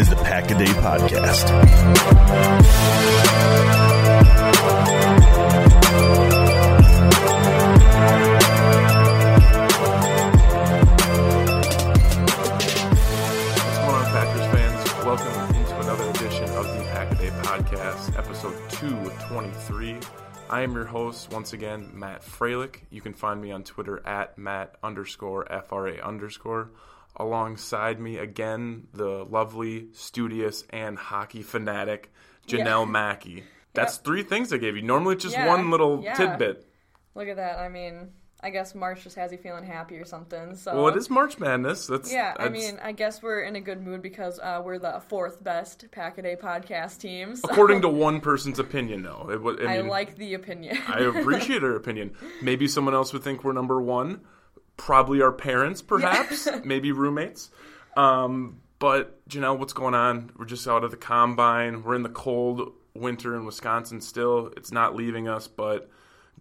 is the Pack a Day Podcast. What's going on, Packers fans? Welcome into another edition of the Pack a Day Podcast, episode 223. I am your host, once again, Matt Freilich. You can find me on Twitter at Matt underscore FRA underscore. Alongside me, again, the lovely, studious, and hockey fanatic, Janelle Yeah. Mackey. That's three things I gave you. Normally it's just Yeah, one little yeah. tidbit. Look at that. I mean, I guess March just has you feeling happy or something. So Well, it is March Madness. That's Yeah, I mean, I guess we're in a good mood because uh, we're the fourth best Pack a Day podcast team. So according to one person's opinion, though. I, I like the opinion. I appreciate her opinion. Maybe someone else would think we're number one. Probably our parents, perhaps. Maybe roommates. Um, but Janelle, what's going on? We're just out of the combine. We're in the cold winter in Wisconsin still. It's not leaving us, but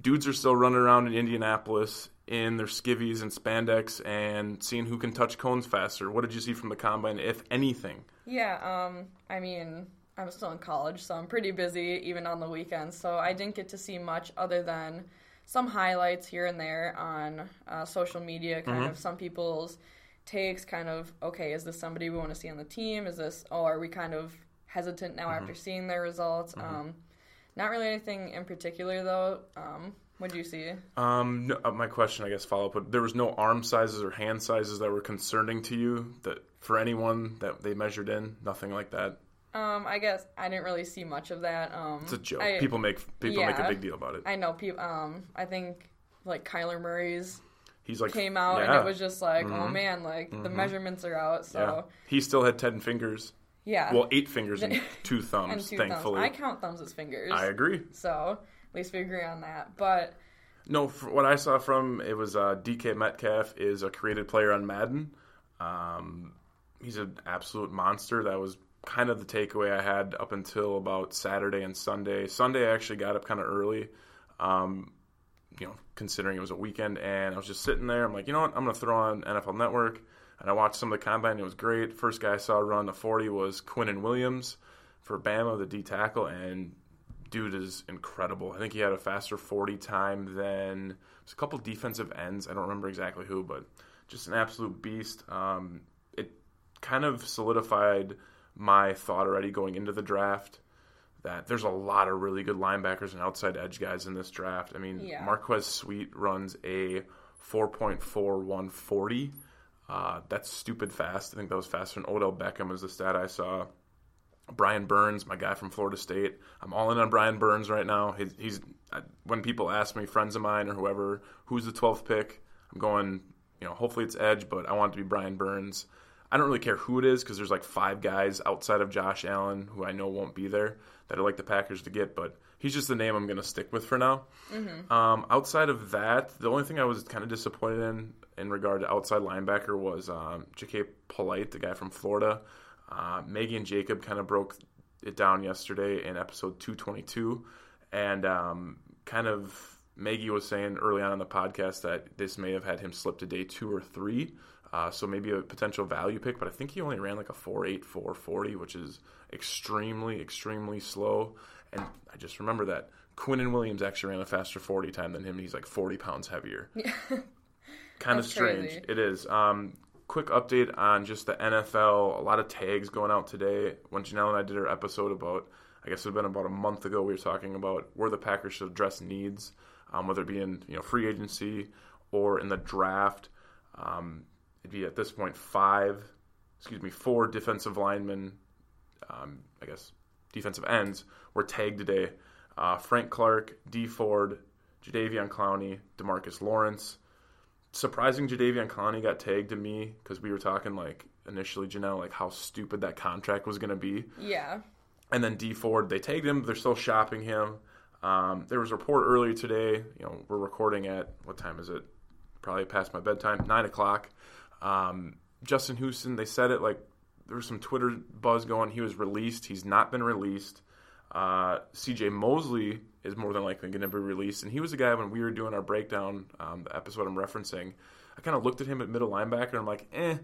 dudes are still running around in Indianapolis in their skivvies and spandex and seeing who can touch cones faster. What did you see from the combine, if anything? yeah, um, I mean, I'm still in college, so I'm pretty busy even on the weekends. So I didn't get to see much other than some highlights here and there on uh, social media, kind of some people's takes, kind of, okay, is this somebody we want to see on the team? Is this, oh, are we kind of hesitant now after seeing their results? Um, not really anything in particular, though. Um, what do you see? Um, no, uh, my question, I guess, follow up. But there was no arm sizes or hand sizes that were concerning to you that for anyone that they measured in, nothing like that. Um, I guess I didn't really see much of that. Um, It's a joke. I- people make people make a big deal about it. I know people. Um, I think like Kyler Murray's He's like came out and it was just like, oh man, like the measurements are out. So yeah. He still had ten fingers. yeah, Well, eight fingers and two thumbs. and two thankfully, thumbs. I count thumbs as fingers. I agree. So at least we agree on that. But No, for what I saw from it was uh, DK Metcalf is a created player on Madden. Um, he's an absolute monster. That was kind of the takeaway I had up until about Saturday and Sunday. Sunday I actually got up kind of early, um, you know, considering it was a weekend, and I was just sitting there. I'm like, you know what? I'm going to throw on NFL Network, and I watched some of the combine. It was great. First guy I saw run the 40 was Quinnen Williams for Bama, the D tackle, and dude is incredible. I think he had a faster 40 time than a couple defensive ends. I don't remember exactly who, but just an absolute beast. Um, it kind of solidified my thought already going into the draft that there's a lot of really good linebackers and outside edge guys in this draft. I mean, Yeah. Montez Sweat runs a 4.4140. Uh, that's stupid fast. I think that was faster than Odell Beckham was the stat I saw. Brian Burns, my guy from Florida State. I'm all in on Brian Burns right now. He's, he's when people ask me, friends of mine or whoever, who's the 12th pick, I'm going, you know, hopefully it's Edge, but I want it to be Brian Burns. I don't really care who it is because there's like five guys outside of Josh Allen who I know won't be there that I like the Packers to get, but he's just the name I'm going to stick with for now. Um, outside of that, the only thing I was kind of disappointed in in regard to outside linebacker was um, J.K. Polite, the guy from Florida. Uh, Maggie and Jacob kind of broke it down yesterday in episode 222, and um, kind of Maggie was saying early on in the podcast that this may have had him slip to day two or three. Uh, so maybe a potential value pick, but I think he only ran like a 4.8, 4.40, which is extremely, extremely slow. And I just remember that Quinnen Williams actually ran a faster 40 time than him. and He's like 40 pounds heavier. kind of strange. crazy. It is. Um, quick update on just the NFL. A lot of tags going out today. When Janelle and I did our episode about, I guess it had been about a month ago, we were talking about where the Packers should address needs, um, whether it be in you know free agency or in the draft. Um, it'd be at this point five, excuse me, four defensive linemen, um, I guess defensive ends were tagged today. Uh, Frank Clark, Dee Ford, Jadeveon Clowney, DeMarcus Lawrence. Surprising Jadeveon Clowney got tagged to me because we were talking like initially, Janelle, like how stupid that contract was going to be. Yeah. And then Dee Ford, they tagged him. They're still shopping him. Um, there was a report earlier today. You know, we're recording at what time is it? Probably past my bedtime, nine o'clock. Um, Justin Houston, they said it like there was some Twitter buzz going. He was released. He's not been released. Uh, C.J. Mosley is more than likely going to be released, and he was the guy when we were doing our breakdown, um, the episode I'm referencing. I kind of looked at him at middle linebacker, and I'm like, eh.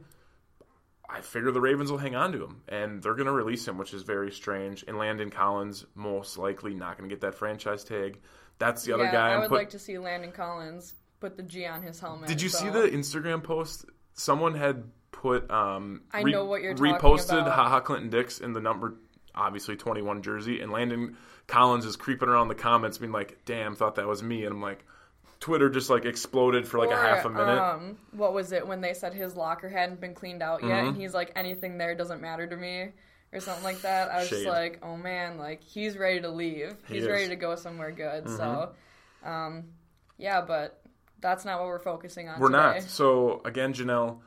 I figure the Ravens will hang on to him, and they're going to release him, which is very strange. And Landon Collins most likely not going to get that franchise tag. That's the other guy. I would put- like to see Landon Collins put the G on his helmet. Did you see the Instagram post? Someone had put. Um, I know what you're reposted. Ha Ha Clinton-Dix in the number obviously 21 jersey, and Landon Collins is creeping around the comments, being like, "Damn, thought that was me," and I'm like, Twitter just like exploded for like a half a minute. Um, what was it when they said his locker hadn't been cleaned out yet, Mm-hmm. and he's like, anything there doesn't matter to me, or something like that. I was Shade. just like, oh man, like he's ready to leave. He he's is. Mm-hmm. ready to go somewhere good. So, um, yeah, but that's not what we're focusing on. We're today. not. So again, Janelle,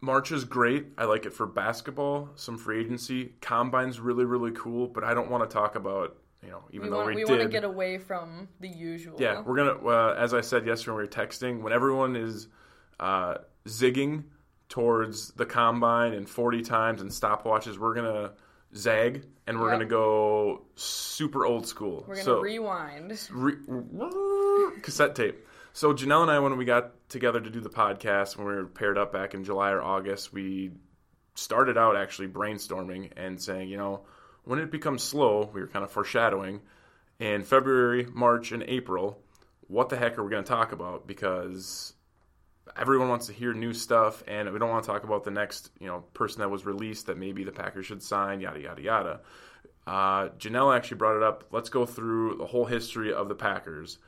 March is great. I like it for basketball, some free agency. Combine's really, really cool, but I don't want to talk about, you know, even We though want we, we want to get away from the usual. yeah, we're gonna. Uh, as I said yesterday when we were texting, when everyone is uh, zigging towards the combine and forty times and stopwatches, we're gonna zag and we're Yep. gonna go super old school. We're gonna so, rewind. re- cassette tape. So Janelle and I, when we got together to do the podcast, when we were paired up back in July or August, we started out actually brainstorming and saying, you know, when it becomes slow, we were kind of foreshadowing in February, March, and April, what the heck are we going to talk about? Because everyone wants to hear new stuff, and we don't want to talk about the next, you know, person that was released that maybe the Packers should sign, yada yada yada. Uh, Janelle actually brought it up. Let's go through the whole history of the Packers.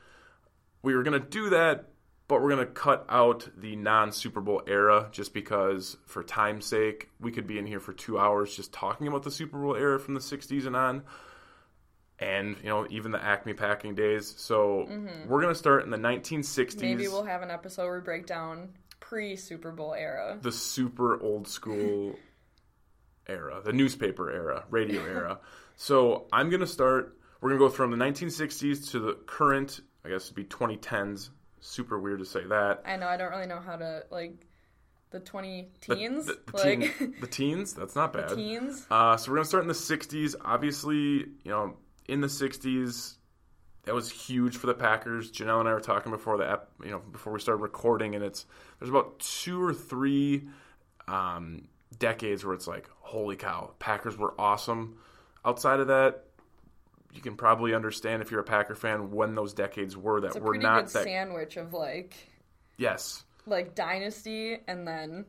We were going to do that, but we're going to cut out the non Super Bowl era just because, for time's sake, we could be in here for two hours just talking about the Super Bowl era from the 60s and on. And, you know, even the Acme packing days. So we're going to start in the 1960s. Mm-hmm. Maybe we'll have an episode where we break down pre Super Bowl era. the super old school era, the newspaper era, radio era. So I'm gonna start. We're gonna go from the 1960s to the current. I guess it'd be 2010s. Super weird to say that. I know I don't really know how to like the twenty teens, the, the, like teen- the teens. That's not bad. teens. Uh, so we're gonna start in the 60s. Obviously, you know, in the 60s, that was huge for the Packers. Janelle and I were talking before the ep- you know before we started recording, and it's there's about two or three um, decades where it's like, holy cow, Packers were awesome. Outside of that, you can probably understand if you're a Packer fan when those decades were that were pretty not good that. sandwich of like Yes, like dynasty and then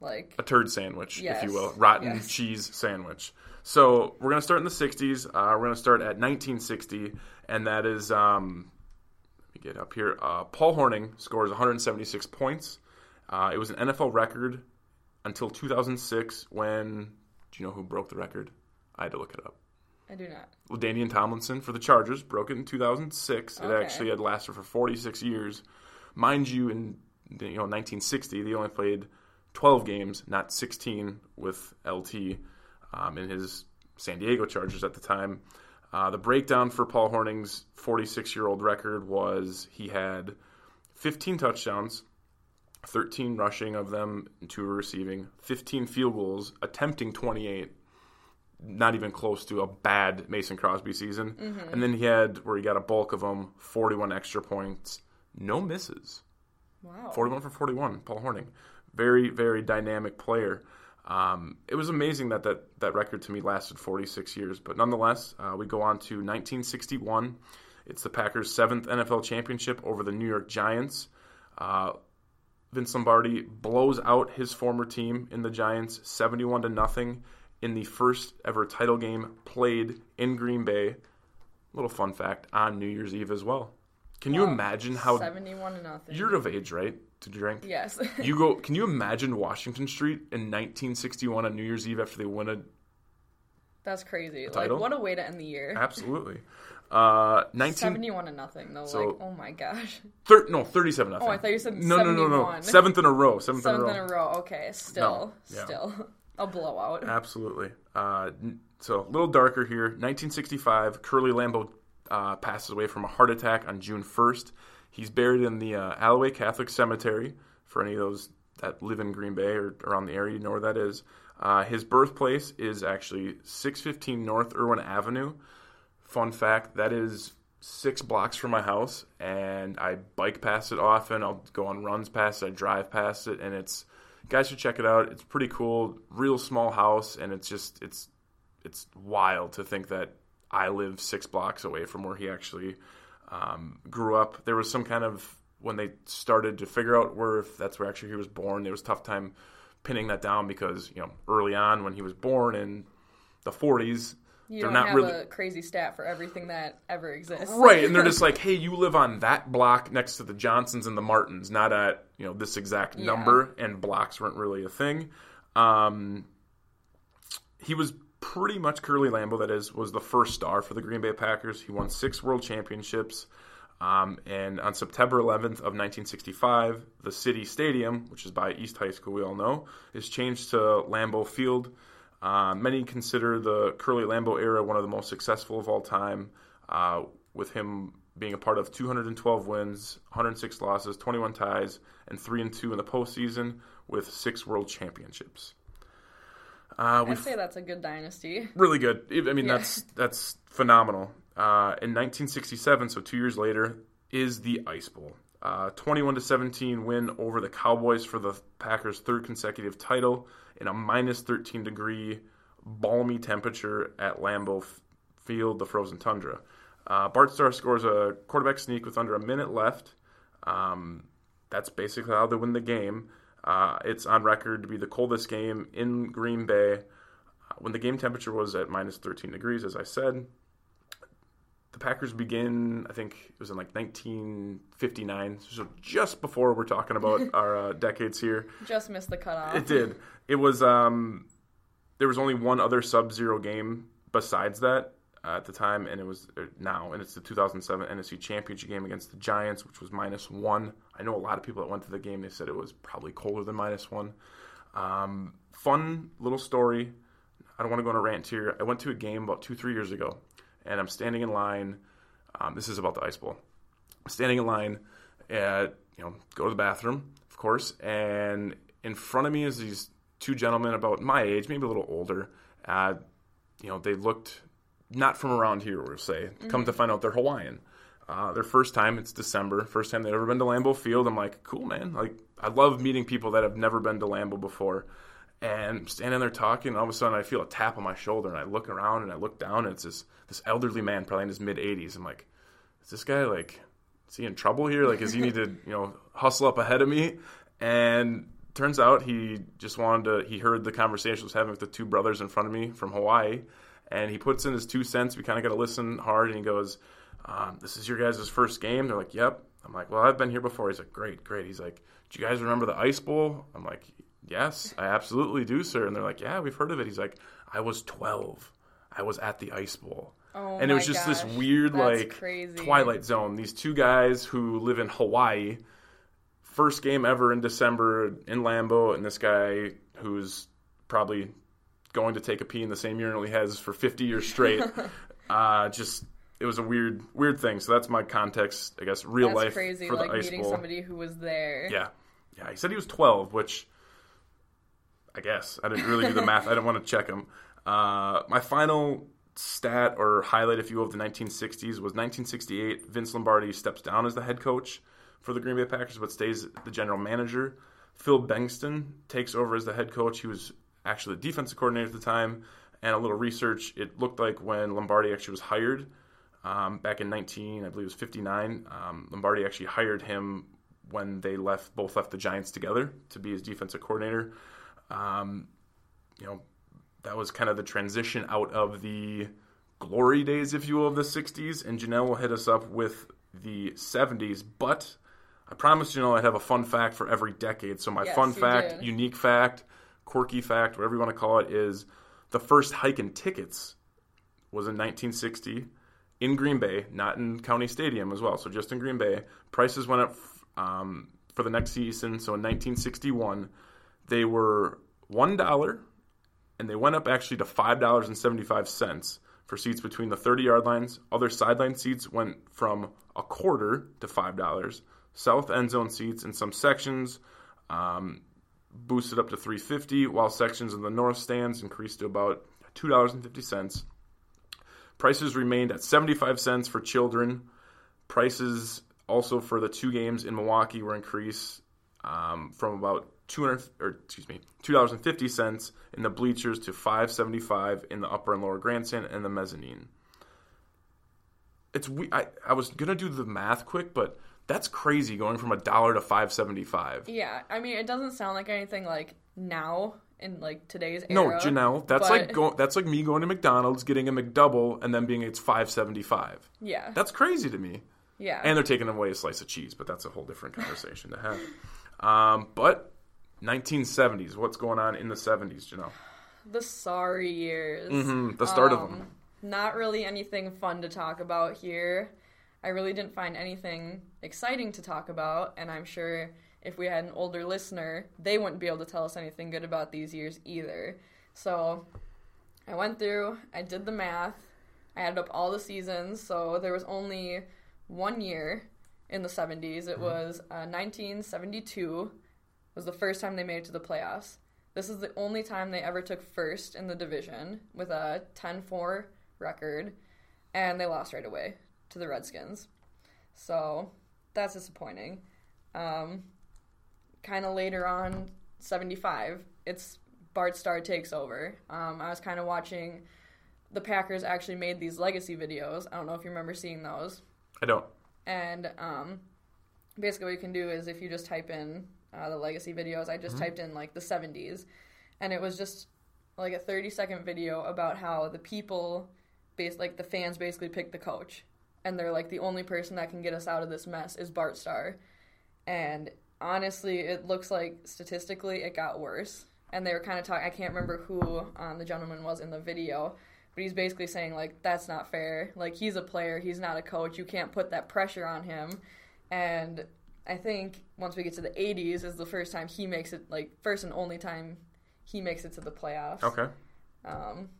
like a turd sandwich, Yes. if you will, rotten Yes. cheese sandwich. So we're gonna start in the '60s. Uh, we're gonna start at 1960, and that is um, let me get up here. Uh, Paul Hornung scores 176 points. Uh, it was an NFL record until 2006 when. Do you know who broke the record? I had to look it up. I do not. LaDainian Tomlinson for the Chargers broke it in 2006. It Okay. actually had lasted for 46 years. Mind you, in you know 1960, they only played 12 games, not 16 with LT um, in his San Diego Chargers at the time. Uh, the breakdown for Paul Hornung's 46 year old record was he had 15 touchdowns, 13 rushing of them, and two receiving, 15 field goals, attempting 28 not even close to a bad Mason Crosby season. And then he had where he got a bulk of them, 41 extra points, no misses. Wow. 41 for 41, Paul Hornung. Very, very dynamic player. Um, it was amazing that, that that record to me lasted 46 years, but nonetheless, uh, we go on to 1961. It's the Packers' seventh NFL championship over the New York Giants. Uh, Vince Lombardi blows out his former team in the Giants 71 to nothing in the first ever title game played in Green Bay. Little fun fact on New Year's Eve as well. Can you imagine how Seventy-one to nothing. you're of age, right, to drink? yes. You go. Can you imagine Washington Street in 1961 on New Year's Eve after they win a? That's crazy. Like, title? what a way to end the year. Absolutely. Uh, 19. Seventy-one to nothing though. So- like, oh my gosh. Thir- no, 37 nothing. Oh, I thought you said no, no, no, no. 71. Seventh in a row. Seventh, Seventh in a row. in a row. Okay, still, No, yeah. still a blowout. Absolutely. Uh, so a little darker here. 1965, Curly Lambeau uh, passes away from a heart attack on June 1st. He's buried in the uh, Allouez Catholic Cemetery. For any of those that live in Green Bay or around the area, you know where that is. Uh, his birthplace is actually 615 North Irwin Avenue. Fun fact: that is six blocks from my house, and I bike past it often. I'll go on runs past it, I drive past it, and it's guys should check it out. It's pretty cool, real small house, and it's just it's it's wild to think that I live six blocks away from where he actually um, grew up. There was some kind of when they started to figure out where if that's where actually he was born. There was tough time pinning that down because you know early on when he was born in the 40s, You they're don't not have really a crazy stat for everything that ever exists. Right, and they're just like, "Hey, you live on that block next to the Johnsons and the Martins, not at you know this exact Yeah. number." And blocks weren't really a thing. Um, he was pretty much Curly Lambeau. That is, was the first star for the Green Bay Packers. He won six World Championships. Um, and on September 11th of 1965, the city stadium, which is by East High School, we all know, is changed to Lambeau Field. Uh, many consider the Curly Lambeau era one of the most successful of all time, uh, with him being a part of 212 wins, 106 losses, 21 ties, and three and two in the postseason, with six World Championships. Uh, I'd say that's a good dynasty. really good. I mean, Yeah. that's that's phenomenal. Uh, in 1967, so two years later, is the Ice Bowl. Uh, 21 to 17 win over the Cowboys for the Packers' third consecutive title in a minus 13 degree balmy temperature at Lambeau Field, the frozen tundra. Uh, Bart Starr scores a quarterback sneak with under a minute left. Um, that's basically how they win the game. Uh, it's on record to be the coldest game in Green Bay uh, when the game temperature was at minus 13 degrees, as I said. The Packers begin, I think it was in like 1959, so just before we're talking about our uh, decades here. Just missed the cutoff. It did. It was. Um, there was only one other Sub-Zero game besides that uh, at the time, and it was uh, now, and it's the 2007 NFC Championship game against the Giants, which was minus one. I know a lot of people that went to the game. They said it was probably colder than minus one. Um, fun little story. I don't want to go on a rant here. I went to a game about two, three years ago, and I'm standing in line. Um, this is about the Ice Bowl. I'm standing in line at, you know, go to the bathroom, of course, and in front of me is these two gentlemen about my age, maybe a little older. Uh, you know, they looked not from around here, we'll say. Come to find out they're Hawaiian. Uh, their first time, it's December, first time they've ever been to Lambeau Field. I'm like, cool, man. Like, I love meeting people that have never been to Lambeau before. And standing there talking, and all of a sudden I feel a tap on my shoulder, and I look around and I look down, and it's this this elderly man, probably in his mid 80s. I'm like, is this guy like, is he in trouble here? Like, does he need to, you know, hustle up ahead of me? And turns out he just wanted to. He heard the conversation I was having with the two brothers in front of me from Hawaii, and he puts in his two cents. We kind of got to listen hard, and he goes, um, "This is your guys' first game." They're like, "Yep." I'm like, "Well, I've been here before." He's like, "Great, great." He's like, "Do you guys remember the Ice Bowl?" I'm like, "Yes, I absolutely do, sir." And they're like, "Yeah, we've heard of it." He's like, "I was 12. I was at the Ice Bowl." Oh and it was just gosh, this weird, that's like crazy. Twilight Zone. These two guys who live in Hawaii, first game ever in December in Lambeau, and this guy who's probably going to take a pee in the same urinal he has for 50 years straight. uh, just it was a weird, weird thing. So that's my context, I guess, real That's life crazy. for the Like Ice meeting Bowl. somebody who was there. Yeah, yeah. He said he was 12, which I guess I didn't really do the math. I didn't want to check them. Uh, my final stat or highlight, if you will, of the 1960s was 1968. Vince Lombardi steps down as the head coach for the Green Bay Packers, but stays the general manager. Phil Bengtson takes over as the head coach. He was actually the defensive coordinator at the time. And a little research, it looked like when Lombardi actually was hired um, back in 19, I believe it was 59, um, Lombardi actually hired him when they left, both left the Giants together to be his defensive coordinator. Um, you know, that was kind of the transition out of the glory days, if you will, of the 60s. And Janelle will hit us up with the 70s. But I promised Janelle I'd have a fun fact for every decade. So my Yes, fun fact, did. unique fact, quirky fact, whatever you want to call it, is the first hike in tickets was in 1960 in Green Bay, not in County Stadium as well. So just in Green Bay, prices went up um, for the next season. So in 1961, they were one dollar, and they went up actually to five dollars and seventy-five cents for seats between the 30-yard lines. Other sideline seats went from a quarter to five dollars. South end zone seats in some sections um, boosted up to 350, while sections in the north stands increased to about two dollars and fifty cents. Prices remained at 75 cents for children. Prices also for the two games in Milwaukee were increased um, from about 200 or excuse me, $2.50 in the bleachers to 5.75 in the upper and lower grandstand and the mezzanine. It's we I, I was going to do the math quick, but that's crazy going from a dollar to 5.75. Yeah, I mean, it doesn't sound like anything like now in like today's era. No. Janelle, that's but- like go, that's like me going to McDonald's, getting a McDouble, and then being it's five seventy five. Yeah, That's crazy to me. yeah. And they're taking away a slice of cheese, but that's a whole different conversation to have. Um, but 1970s, what's going on in the 70s, Janelle? the sorry years. Mm, the start of Um, them. Not really anything fun to talk about here. I really didn't find anything exciting to talk about, and I'm sure if we had an older listener, they wouldn't be able to tell us anything good about these years either. So I went through, I did the math, I added up all the seasons, so there was only one year in the 70s. It was uh, 1972 was the first time they made it to the playoffs. This is the only time they ever took first in the division with a 10-4 record, and they lost right away to the Redskins. So that's disappointing. Um, kind of later on, 75, it's Bart Starr takes over. Um, I was kind of watching the Packers actually made these legacy videos. I don't know if you remember seeing those. I don't. And um, basically, what you can do is if you just type in uh, the legacy videos, I just typed in like the 70s, and it was just like a 30 second video about how the people, base like the fans, basically picked the coach, and they're like the only person that can get us out of this mess is Bart Starr, and honestly, it looks like statistically it got worse. And they were kind of talking. I can't remember who um, the gentleman was in the video, but he's basically saying like that's not fair. Like he's a player, he's not a coach. You can't put that pressure on him. And I think once we get to the 80s is the first time he makes it like first and only time he makes it to the playoffs. Okay. Um,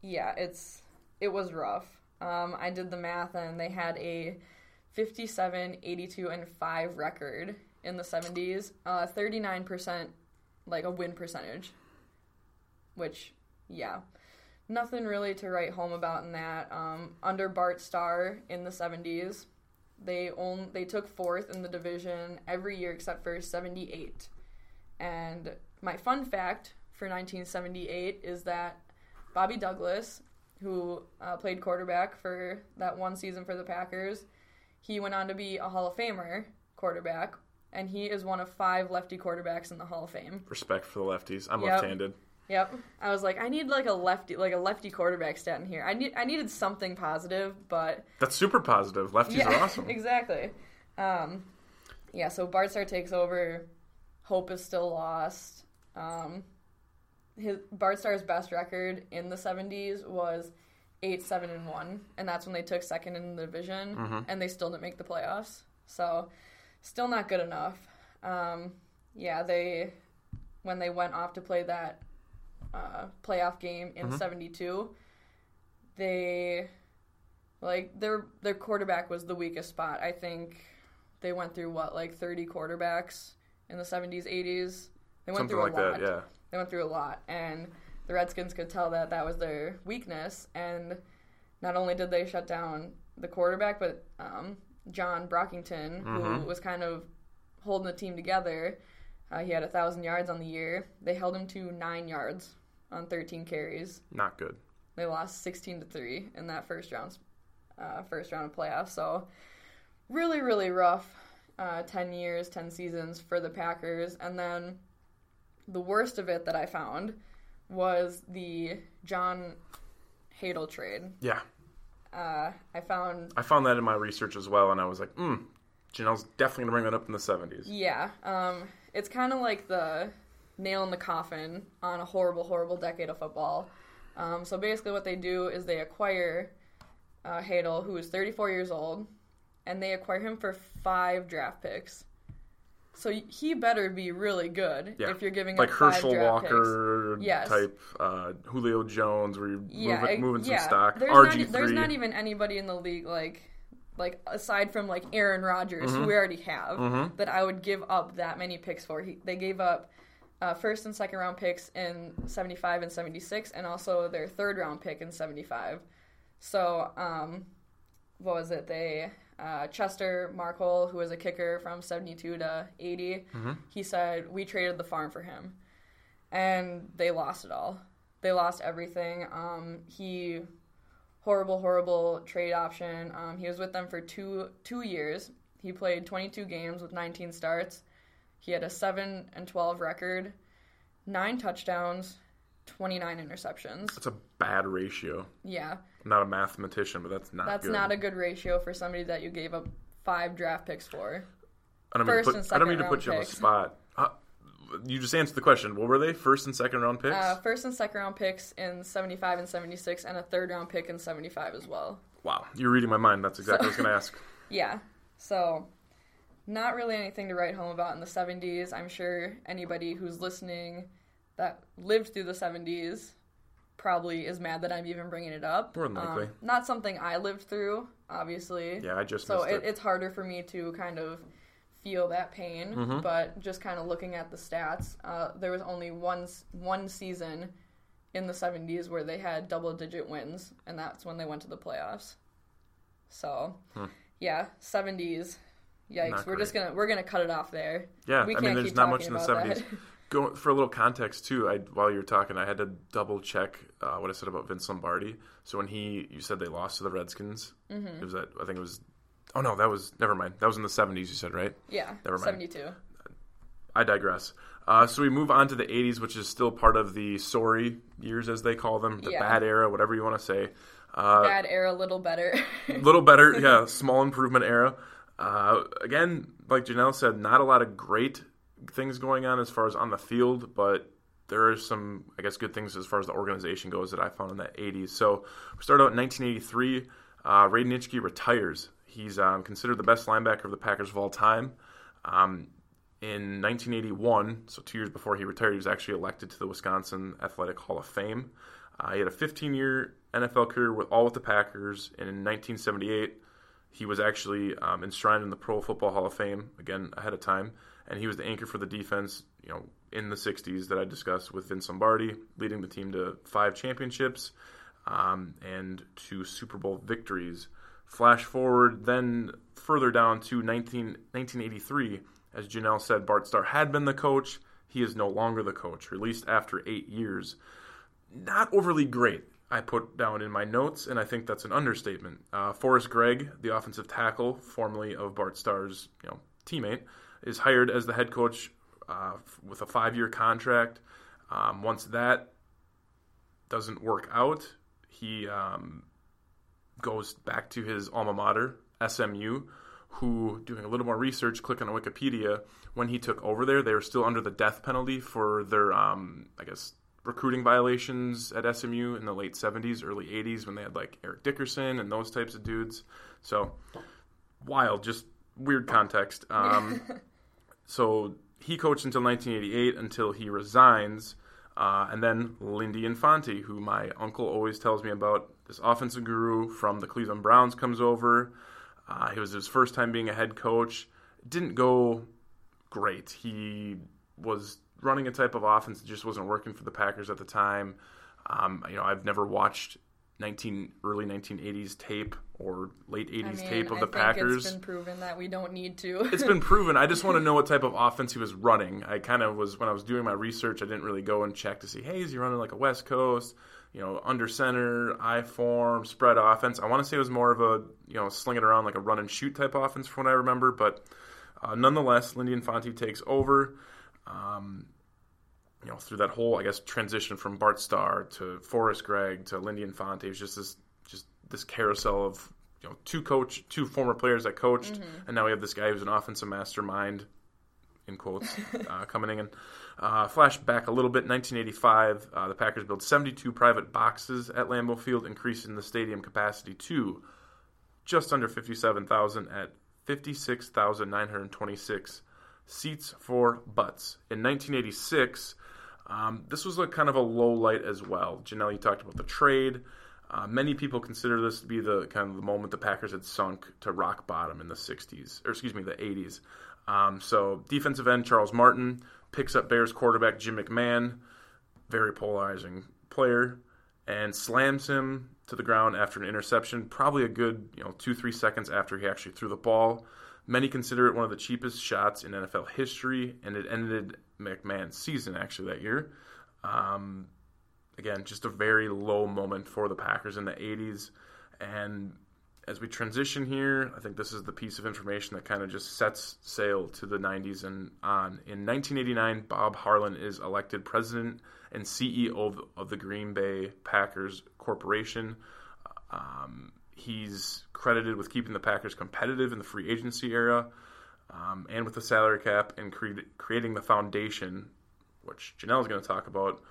yeah, it's it was rough. Um, I did the math and they had a 57, 82, and 5 record in the 70s. Uh, 39% like a win percentage. Which, yeah. Nothing really to write home about in that. Um, under Bart Starr in the 70s, they own they took fourth in the division every year except for 78. And my fun fact for 1978 is that Bobby Douglas, who uh, played quarterback for that one season for the Packers, he went on to be a Hall of Famer quarterback. and he is one of five lefty quarterbacks in the Hall of Fame. Respect for the lefties. I'm Yep. left-handed. Yep. I was like, I need like a lefty, like a lefty quarterback stat in here. I need, I needed something positive, but That's super positive. Lefties are awesome. exactly. Um, yeah. So Bart Starr takes over. Hope is still lost. Um, his Bart Starr's best record in the '70s was eight, seven, and one, and that's when they took second in the division, Mm-hmm. and they still didn't make the playoffs. So, still not good enough. Um, yeah, they when they went off to play that uh, playoff game in '72, they like their their quarterback was the weakest spot. I think they went through what like 30 quarterbacks in the 70s, 80s. They went Something through like a lot. that. Yeah. They went through a lot, and the Redskins could tell that that was their weakness. And not only did they shut down the quarterback, but um, John Brockington, Mm-hmm. who was kind of holding the team together, uh, he had a thousand yards on the year. They held him to nine yards on 13 carries. Not good. They lost 16 to three in that first round, uh, first round of playoffs. So really, really rough. Uh, 10 years, 10 seasons for the Packers. And then the worst of it that I found was the John Hadl trade. Yeah. Uh, I found, I found that in my research as well, and I was like, hmm, Janelle's definitely gonna bring that up in the 70s. yeah, um, it's kind of like the nail in the coffin on a horrible, horrible decade of football. Um, so basically, what they do is they acquire uh, Hadl, who is 34 years old, and they acquire him for five draft picks. So he better be really good Yeah. if you're giving like Herschel draft picks. Walker Yes. type, uh, Julio Jones, where you're Yeah, moving, moving some stock. There's RG not, there's not even anybody in the league like like aside from like Aaron Rodgers, who we already have, that I would give up that many picks for. He, they gave up uh, first and second round picks in 75 and 76, and also their third round pick in 75. So, um, what was it? They uh, Chester Marcol, who was a kicker from 72 to 80, he said we traded the farm for him, and they lost it all. They lost everything. Um, he horrible, horrible trade option. Um, he was with them for two two years. He played 22 games with 19 starts. He had a seven and 12 record, nine touchdowns, 29 interceptions. That's a bad ratio. Yeah, I'm not a mathematician, but that's not. that's good. not a good ratio for somebody that you gave up five draft picks for. I don't mean to first put, I don't mean to put you on the spot. Uh, you just answered the question. What were they? First and second round picks? Uh, first and second round picks in 75 and 76, and a third round pick in 75 as well. wow, you're reading my mind. That's exactly what I was going to ask. Yeah. So, not really anything to write home about in the 70s. I'm sure anybody who's listening that lived through the 70s probably is mad that I'm even bringing it up. More than likely. Um, not something I lived through, obviously. Yeah, I just So it, it. it's harder for me to kind of feel that pain, Mm-hmm. but just kind of looking at the stats, uh, there was only one one season in the 70s where they had double digit wins, and that's when they went to the playoffs. So, yeah, 70s. Yikes! We're just gonna we're gonna cut it off there. Yeah, we I mean, there's not much in the '70s. Go for a little context too. I while you were talking, I had to double check uh, what I said about Vince Lombardi. So when he, you said they lost to the Redskins. Mm-hmm. It was that I think it was. Oh no, that was never mind. That was in the '70s. You said right. yeah, Never mind. 72. I digress. Uh, so we move on to the 80s, which is still part of the sorry years, as they call them, the Yeah. bad era, whatever you want to say. Uh, Bad era, a little better. little better, yeah, small improvement era. Uh, again, like Janelle said, not a lot of great things going on as far as on the field, but there are some, I guess, good things as far as the organization goes that I found in the 80s. So we start out in 1983. Uh, Ray Nitschke retires. He's um, considered the best linebacker of the Packers of all time. Um, in 1981, so two years before he retired, he was actually elected to the Wisconsin Athletic Hall of Fame. Uh, he had a 15-year NFL career with all with the Packers, and in 1978, he was actually um, enshrined in the Pro Football Hall of Fame again ahead of time, and he was the anchor for the defense. You know, in the 60s that I discussed with Vince Lombardi, leading the team to five championships um, and two Super Bowl victories. Flash forward then further down to 19, 1983. As Janelle said, Bart Starr had been the coach. He is no longer the coach, released after eight years. Not overly great, I put down in my notes, and I think that's an understatement. Uh, Forrest Gregg, the offensive tackle, formerly of Bart Starr's you know, teammate, is hired as the head coach uh, with a five year contract. Um, once that doesn't work out, he um, goes back to his alma mater, SMU, who, doing a little more research, clicking on Wikipedia, when he took over there, they were still under the death penalty for their, um, I guess, recruiting violations at SMU in the late 70s, early 80s when they had like Eric Dickerson and those types of dudes. So wild, just weird context. Um, so he coached until 1988 until he resigns. Uh, and then Lindy Infante, who my uncle always tells me about, this offensive guru from the Cleveland Browns, comes over. Uh, it was his first time being a head coach. It didn't go great. He was running a type of offense that just wasn't working for the Packers at the time. Um, you know, I've never watched 19 early 1980s tape or late 80s I mean, tape of the Packers. It's been proven that we don't need to. it's been proven. I just want to know what type of offense he was running. I kind of was when I was doing my research. I didn't really go and check to see, hey, is he running like a West Coast, you know, under center, I form, spread offense? I want to say it was more of a you know sling it around like a run and shoot type offense from what I remember. But uh, nonetheless, Lindy Infante takes over. Um, you know, through that whole, I guess, transition from Bart Starr to Forrest Gregg to Lindy Infante, it was just this, just this carousel of, you know, two coach, two former players that coached, and now we have this guy who's an offensive mastermind, in quotes, uh, coming in. Uh, flash back a little bit, 1985, uh, the Packers built 72 private boxes at Lambeau Field, increasing the stadium capacity to just under 57,000 at 56,926 seats for butts. In 1986, um, this was like kind of a low light as well. Janelle, you talked about the trade. Uh, many people consider this to be the kind of the moment the Packers had sunk to rock bottom in the 60s, or excuse me, the 80s. Um, so defensive end Charles Martin picks up Bears quarterback Jim McMahon, very polarizing player, and slams him to the ground after an interception, probably a good you know two three seconds after he actually threw the ball. Many consider it one of the cheapest shots in NFL history, and it ended McMahon's season actually that year. Um, again, just a very low moment for the Packers in the 80s. And as we transition here, I think this is the piece of information that kind of just sets sail to the 90s and on. In 1989, Bob Harlan is elected president and CEO of, of the Green Bay Packers Corporation. Um, he's credited with keeping the Packers competitive in the free agency era um, and with the salary cap and cre- creating the foundation, which Janelle is going to talk about,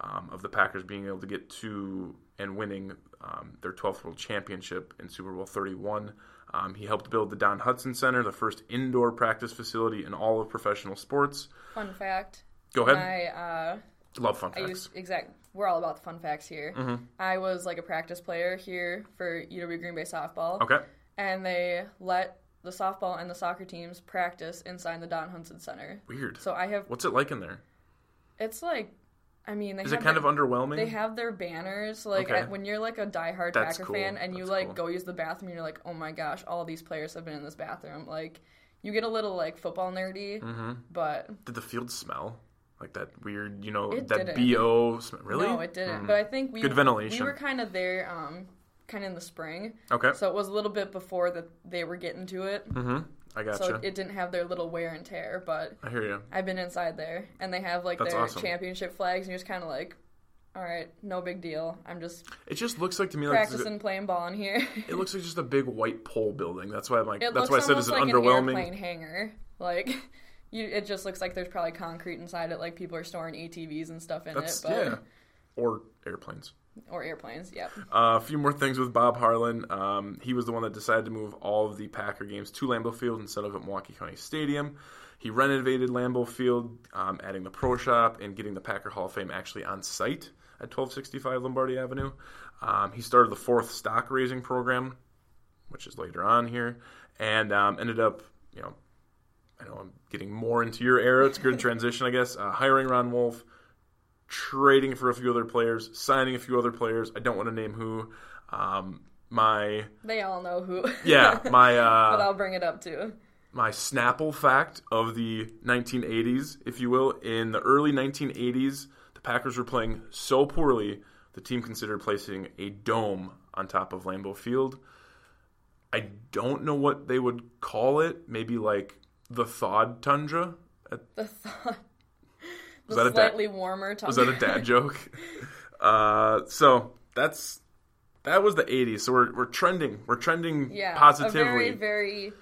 um, of the Packers being able to get to and winning um, their 12th World Championship in Super Bowl 31. Um, he helped build the Don Hutson Center, the first indoor practice facility in all of professional sports. Fun fact. Go ahead. I uh, Love fun I facts. use exact. We're all about the fun facts here. Mm-hmm. I was like a practice player here for UW Green Bay softball. okay. And they let the softball and the soccer teams practice inside the Don Hutson Center. Weird. So I have. What's it like in there? It's like. I mean, they Is it kind their- of underwhelming? They have their banners like Okay. at, when you're like a diehard That's Packer cool. fan and you like cool. go use the bathroom. You're like, oh my gosh, all these players have been in this bathroom. Like, you get a little like football nerdy, Mm-hmm. but Did the field smell like that weird? You know It that didn't. bo smell. Really? no, it didn't. Mm. But I think we Good ventilation. We were kind of there, um, kind of in the spring, Okay. so it was a little bit before that they were getting to it. mm-hmm. I gotcha. So it didn't have their little wear and tear, but I hear you. I've been inside there, and they have like That's their awesome. championship flags, and you're just kind of like, all right, no big deal. I'm just It just looks like to me like practicing playing ball in here. it looks like just a big white pole building. That's why I'm like. It that's why I said it's like underwhelming. an airplane hangar. Like, you, it just looks like there's probably concrete inside it. Like people are storing ATVs and stuff in That's it, but yeah. Or airplanes. or airplanes. Yep. Uh, a few more things with Bob Harlan. Um, he was the one that decided to move all of the Packer games to Lambeau Field instead of at Milwaukee County Stadium. He renovated Lambeau Field, um, adding the Pro Shop and getting the Packer Hall of Fame actually on site at 1265 Lombardi Avenue. Um, he started the fourth stock raising program, which is later on here, and um, ended up, you know, I know I'm getting more into your era. It's a good transition, I guess. Uh, hiring Ron Wolf, trading for a few other players, signing a few other players. I don't want to name who. Um, my They all know who. yeah, my but uh, I'll bring it up too. my Snapple fact of the 1980s, if you will. In the early 1980s, the Packers were playing so poorly, the team considered placing a dome on top of Lambeau Field. I don't know what they would call it. Maybe like the thawed tundra. At- The thought. The that a dad- slightly warmer. Was that a dad joke? Uh, so that's that was the '80s. So we're we're trending. We're trending yeah, positively. A very, very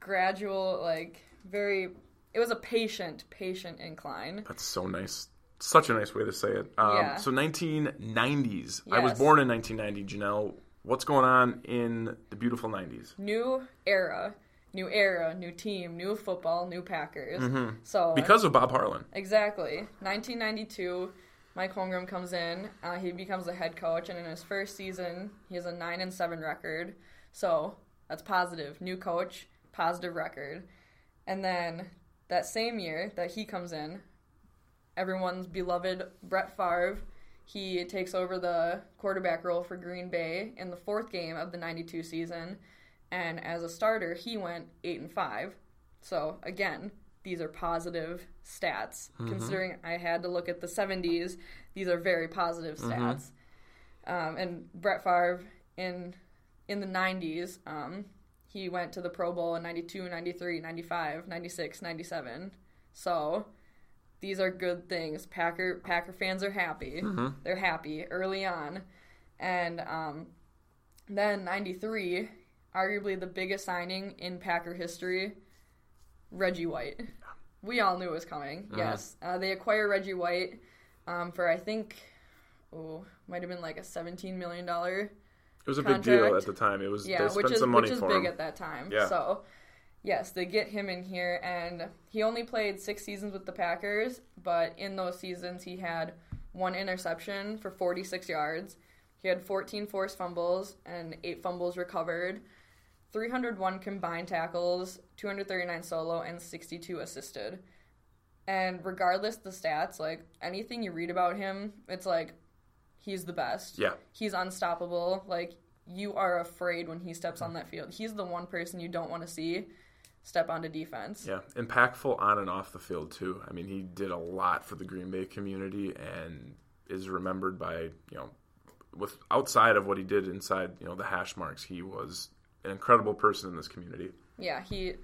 gradual, like very. It was a patient, patient incline. That's so nice. Such a nice way to say it. Um, Yeah. So 1990s. I was born in 1990. Janelle, what's going on in the beautiful 90s? New era, new era, new team, new football, new Packers. So Mm-hmm. Because of Bob Harlan. Exactly. 1992, Mike Holmgren comes in. Uh, he becomes the head coach, and in his first season, he has a nine and seven record. So that's positive. New coach, positive record. And then that same year that he comes in, everyone's beloved Brett Favre. He takes over the quarterback role for Green Bay in the fourth game of the 92 season. And as a starter, he went 8 and 5. So, again, these are positive stats. Considering I had to look at the 70s, these are very positive stats. Um, and Brett Favre in in the 90s, um, he went to the Pro Bowl in 92, 93, 95, 96, 97. So, these are good things. Packer Packer fans are happy. They're happy early on, and um, then '93, arguably the biggest signing in Packer history, Reggie White. We all knew it was coming. Yes, uh, they acquire Reggie White um, for I think, oh, might have been like a 17 million dollar It was a big deal at the time. It was yeah, they spent which is some money which is for big him. at that time. Yeah. So, yes, they get him in here, and he only played six seasons with the Packers, but in those seasons he had one interception for 46 yards. He had 14 forced fumbles and eight fumbles recovered, 301 combined tackles, 239 solo, and 62 assisted. And regardless the stats, like anything you read about him, it's like he's the best. Yeah. He's unstoppable. Like you are afraid when he steps on that field. He's the one person you don't want to see step onto defense. Yeah, impactful on and off the field too. I mean, he did a lot for the Green Bay community and is remembered by you know, with outside of what he did inside you know the hash marks, he was an incredible person in this community. Yeah, he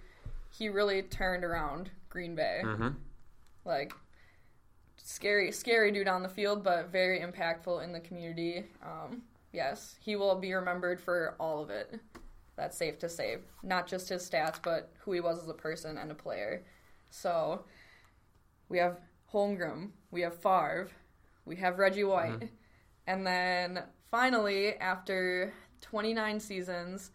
he really turned around Green Bay. Like scary, scary dude on the field, but very impactful in the community. Um, yes, he will be remembered for all of it. That's safe to say. Not just his stats, but who he was as a person and a player. So we have Holmgren, we have Favre, we have Reggie White, and then finally, after 29 seasons,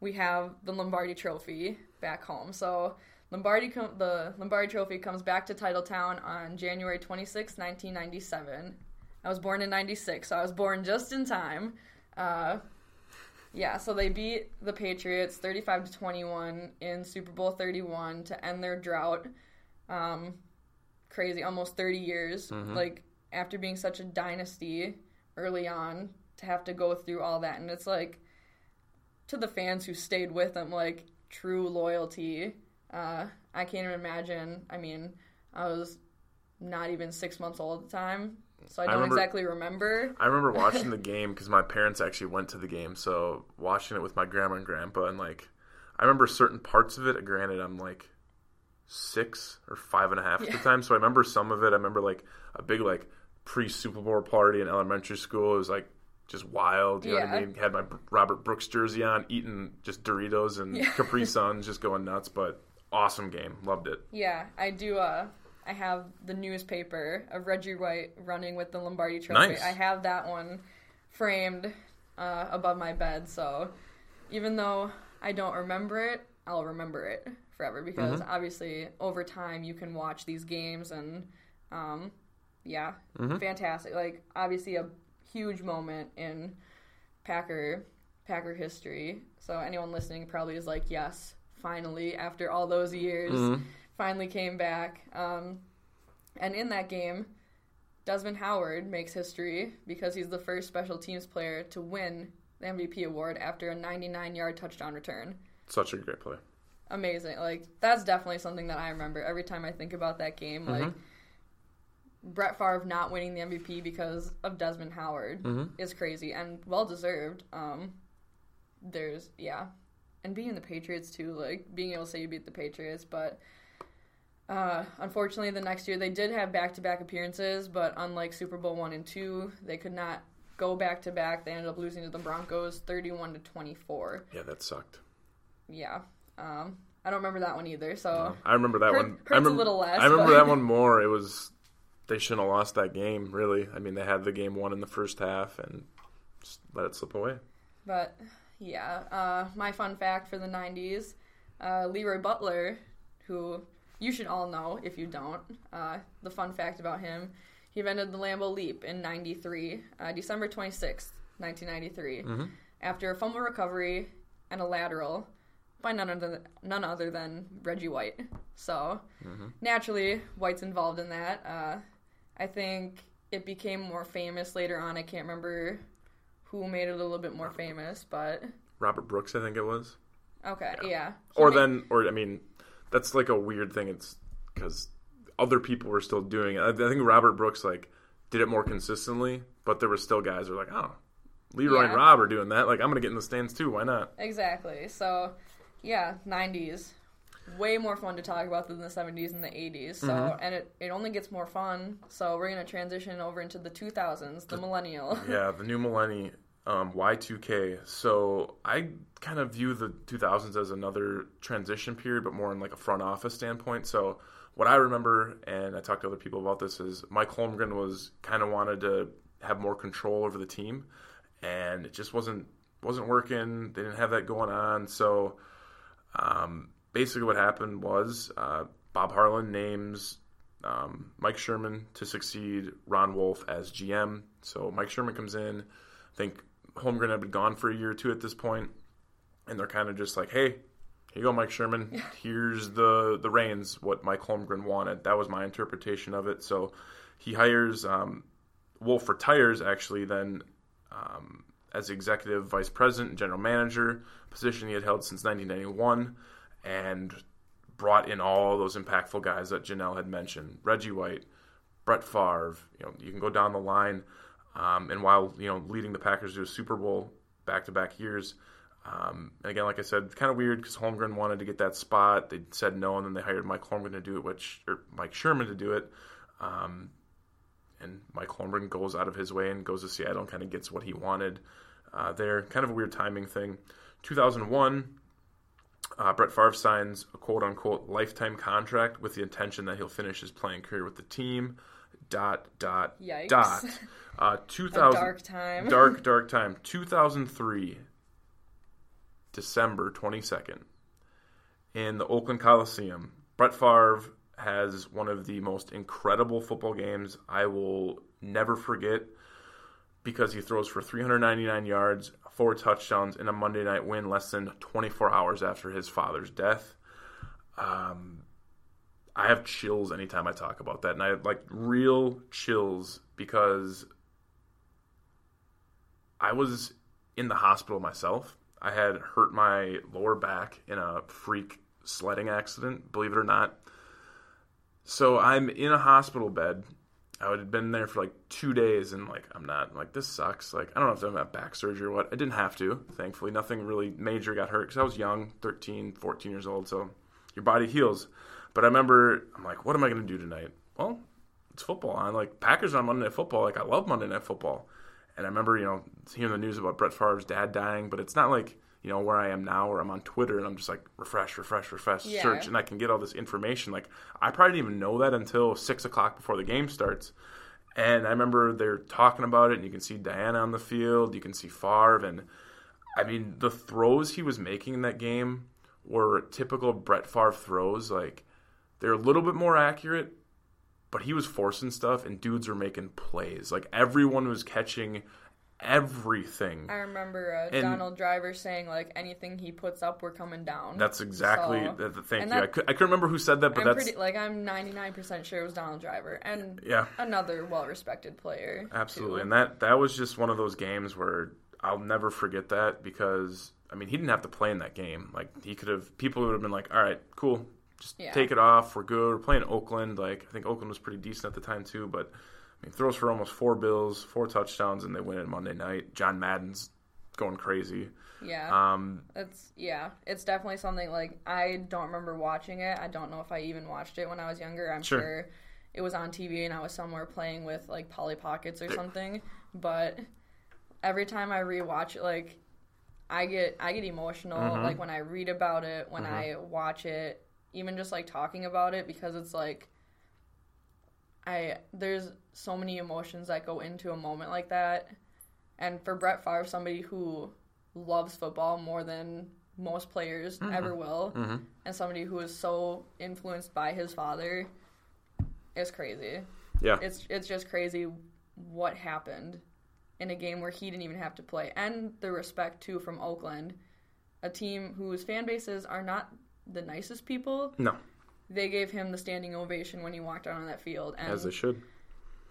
we have the Lombardi Trophy back home. So Lombardi, com- the Lombardi Trophy comes back to Titletown on January 26, 1997. I was born in '96, so I was born just in time. Uh, yeah, so they beat the Patriots 35 to 21 in Super Bowl 31 to end their drought. Um, crazy, almost 30 years. Like after being such a dynasty early on, to have to go through all that, and it's like to the fans who stayed with them, like true loyalty. Uh, I can't even imagine. I mean, I was not even six months old at the time, so I don't remember- exactly remember. I remember watching the game because my parents actually went to the game, so watching it with my grandma and grandpa, and like, I remember certain parts of it. Granted, I'm like six or five and a half at the time, so I remember some of it. I remember like a big like pre Super Bowl party in elementary school. It was like just wild. You know what I mean? Had my Robert Brooks jersey on, eating just Doritos and Capri Suns, just going nuts. But awesome game, loved it. Yeah, I do. Uh, I have the newspaper of Reggie White running with the Lombardi Trophy. Nice. I have that one framed uh, above my bed. So even though I don't remember it, I'll remember it forever because obviously over time you can watch these games and um, yeah, fantastic. Like obviously a huge moment in Packer Packer history. So anyone listening probably is like, yes, finally after all those years, finally came back. Um, and in that game, Desmond Howard makes history because he's the first special teams player to win the MVP award after a 99-yard touchdown return. Such a great play. Amazing. Like that's definitely something that I remember every time I think about that game. Like Brett Favre not winning the MVP because of Desmond Howard is crazy and well deserved. Um, there's yeah, and being the Patriots too, like being able to say you beat the Patriots, but uh, unfortunately, the next year they did have back-to-back appearances, but unlike Super Bowl one and two, they could not go back-to-back. They ended up losing to the Broncos, thirty-one to twenty-four. Yeah, that sucked. Yeah, um, I don't remember that one either. So I remember that Hurt- one. hurts I a remember, little less, I remember but- that one more. It was they shouldn't have lost that game. Really, I mean, they had the game won in the first half and just let it slip away. But yeah, uh, my fun fact for the '90s: uh, Leroy Butler, who you should all know if you don't. Uh, the fun fact about him: he invented the Lambeau Leap in '93, uh, December 26th, 1993, after a fumble recovery and a lateral by none other than, none other than Reggie White. So naturally, White's involved in that. Uh, I think it became more famous later on. I can't remember who made it a little bit more famous, but Robert Brooks, I think it was. okay, yeah. Or He ma- then, or I mean, that's like a weird thing. It's because other people were still doing it. I I think Robert Brooks like did it more consistently, but there were still guys who were like, oh, Leroy and Rob are doing that. Like, I'm gonna get in the stands too. Why not? exactly. So, yeah, '90s, way more fun to talk about than the '70s and the '80s. So, Mm-hmm. and it it only gets more fun. So we're gonna transition over into the 2000s, the millennial. Yeah, the new millennium, um, Y2K. So I kind of view the 2000s as another transition period, but more in like a front office standpoint. So what I remember, and I talked to other people about this, is Mike Holmgren was kind of wanted to have more control over the team, and it just wasn't wasn't working. They didn't have that going on. So um, basically, what happened was uh, Bob Harlan names um, Mike Sherman to succeed Ron Wolf as GM. So Mike Sherman comes in. I think Holmgren had been gone for a year or two at this point, and they're kind of just like, "Hey, here you go, Mike Sherman. Here's the the reins. What Mike Holmgren wanted. That was my interpretation of it. So he hires um, Wolf retires actually then um, as executive vice president and general manager, position he had held since 1991, and brought in all those impactful guys that Janelle had mentioned: Reggie White, Brett Favre. You know, you can go down the line. Um, and while you know leading the Packers to a Super Bowl back-to-back years, um, and again, like I said, kind of weird because Holmgren wanted to get that spot. They said no, and then they hired Mike Holmgren to do it, which or Mike Sherman to do it. Um, and Mike Holmgren goes out of his way and goes to Seattle and kind of gets what he wanted uh, there. Kind of a weird timing thing. 2001, uh, Brett Favre signs a quote unquote lifetime contract with the intention that he'll finish his playing career with the team. Dot dot Yikes. dot. Uh, 2000, dark time. Dark dark time. 2003, December 22nd, in the Oakland Coliseum. Brett Favre has one of the most incredible football games I will never forget because he throws for 399 yards, four touchdowns in a Monday night win less than 24 hours after his father's death. Um, I have chills anytime I talk about that, and I have like real chills because I was in the hospital myself. I had hurt my lower back in a freak sledding accident, believe it or not. So I'm in a hospital bed. I had been there for like two days, and like I'm not like this sucks. Like I don't know if I'm at back surgery or what. I didn't have to, thankfully. Nothing really major got hurt because I was young, 13, 14 years old. So your body heals. But I remember I'm like, what am I going to do tonight? Well, it's football. I'm like Packers on Monday Night Football. Like I love Monday Night Football. And I remember, you know, hearing the news about Brett Favre's dad dying, but it's not like, you know, where I am now or I'm on Twitter and I'm just like refresh, refresh, refresh, Yeah. search, and I can get all this information. Like I probably didn't even know that until six o'clock before the game starts. And I remember they're talking about it, and you can see Deanna on the field, you can see Favre, and I mean the throws he was making in that game were typical Brett Favre throws. Like they're a little bit more accurate, but he was forcing stuff, and dudes were making plays. Like everyone was catching everything. I remember uh, And- Donald Driver saying like anything he puts up, we're coming down. That's exactly. So- that, thank and you. I, that- could, I couldn't remember who said that, but I'm that's pretty like I'm 99% sure it was Donald Driver and yeah. another well-respected player. Absolutely, too. and that that was just one of those games where I'll never forget that because I mean he didn't have to play in that game. Like he could have, people would have been like, "All right, cool, just Yeah. take it off. We're good. We're playing Oakland. Like I think Oakland was pretty decent at the time too, but I mean throws for almost four bills, four touchdowns, and they win it Monday night. John Madden's going crazy. Yeah. Um, It's yeah, it's definitely something like I don't remember watching it. I don't know if I even watched it when I was younger. I'm Sure. sure, it was on TV and I was somewhere playing with like Polly Pockets or something. But every time I rewatch it, like I get I get emotional. Mm-hmm. Like when I read about it, when I watch it, even just like talking about it because it's like I there's so many emotions that go into a moment like that. And for Brett Favre, somebody who loves football more than most players mm-hmm. ever will, mm-hmm. and somebody who is so influenced by his father, is crazy. yeah, It's it's just crazy what happened in a game where he didn't even have to play, and the respect too from Oakland, a team whose fan bases are not the nicest people. no, They gave him the standing ovation when he walked out on that field, and as they should.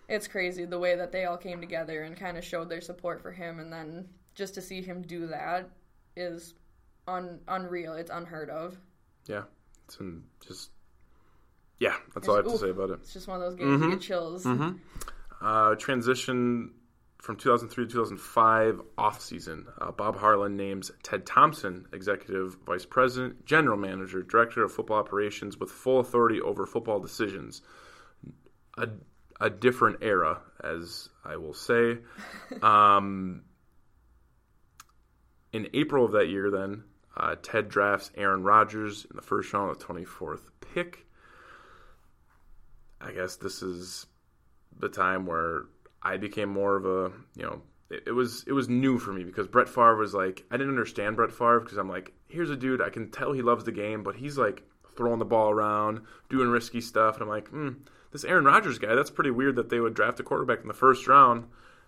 It's crazy the way that they all came together and kind of showed their support for him and then just to see him do that is un- unreal it's unheard of Yeah, it's in just yeah. That's all I have to say about it. it's just one of those games you get chills Uh, transition from 2003 to 2005 off season. Uh, Bob Harlan names Ted Thompson executive vice president, general manager, director of football operations with full authority over football decisions. A, a different era, as I will say. Um, in April of that year, then uh, Ted drafts Aaron Rodgers in the first round of the 24th pick. I guess this is the time where I became more of a you know it, it was it was new for me because Brett Favre was like I didn't understand Brett Favre because I'm like here's a dude I can tell he loves the game but he's like throwing the ball around doing risky stuff and I'm like hmm, this Aaron Rodgers guy that's pretty weird that they would draft a quarterback in the first round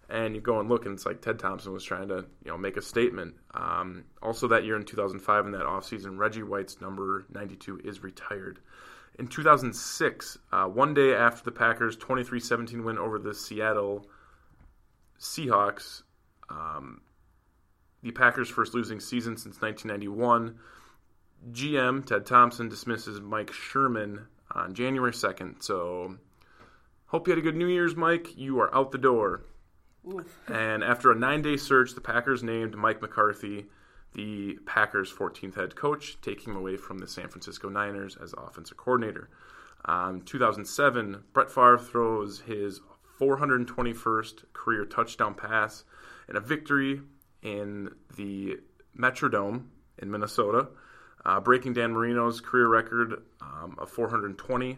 and you go and look and it's like Ted Thompson was trying to you know make a statement. Um, also that year in 2005 in that offseason, Reggie White's number 92 is retired. In 2006, uh, one day after the Packers' 23-17 win over the Seattle Seahawks, um, the Packers' first losing season since 1991, GM Ted Thompson dismisses Mike Sherman on January 2nd. So, hope you had a good New Year's, Mike. You are out the door. And after a nine day search, the Packers named Mike McCarthy the Packers' 14th head coach, taking him away from the San Francisco Niners as offensive coordinator. Um, 2007, Brett Favre throws his 421st career touchdown pass in a victory in the Metrodome in Minnesota, uh, breaking Dan Marino's career record um, of 420.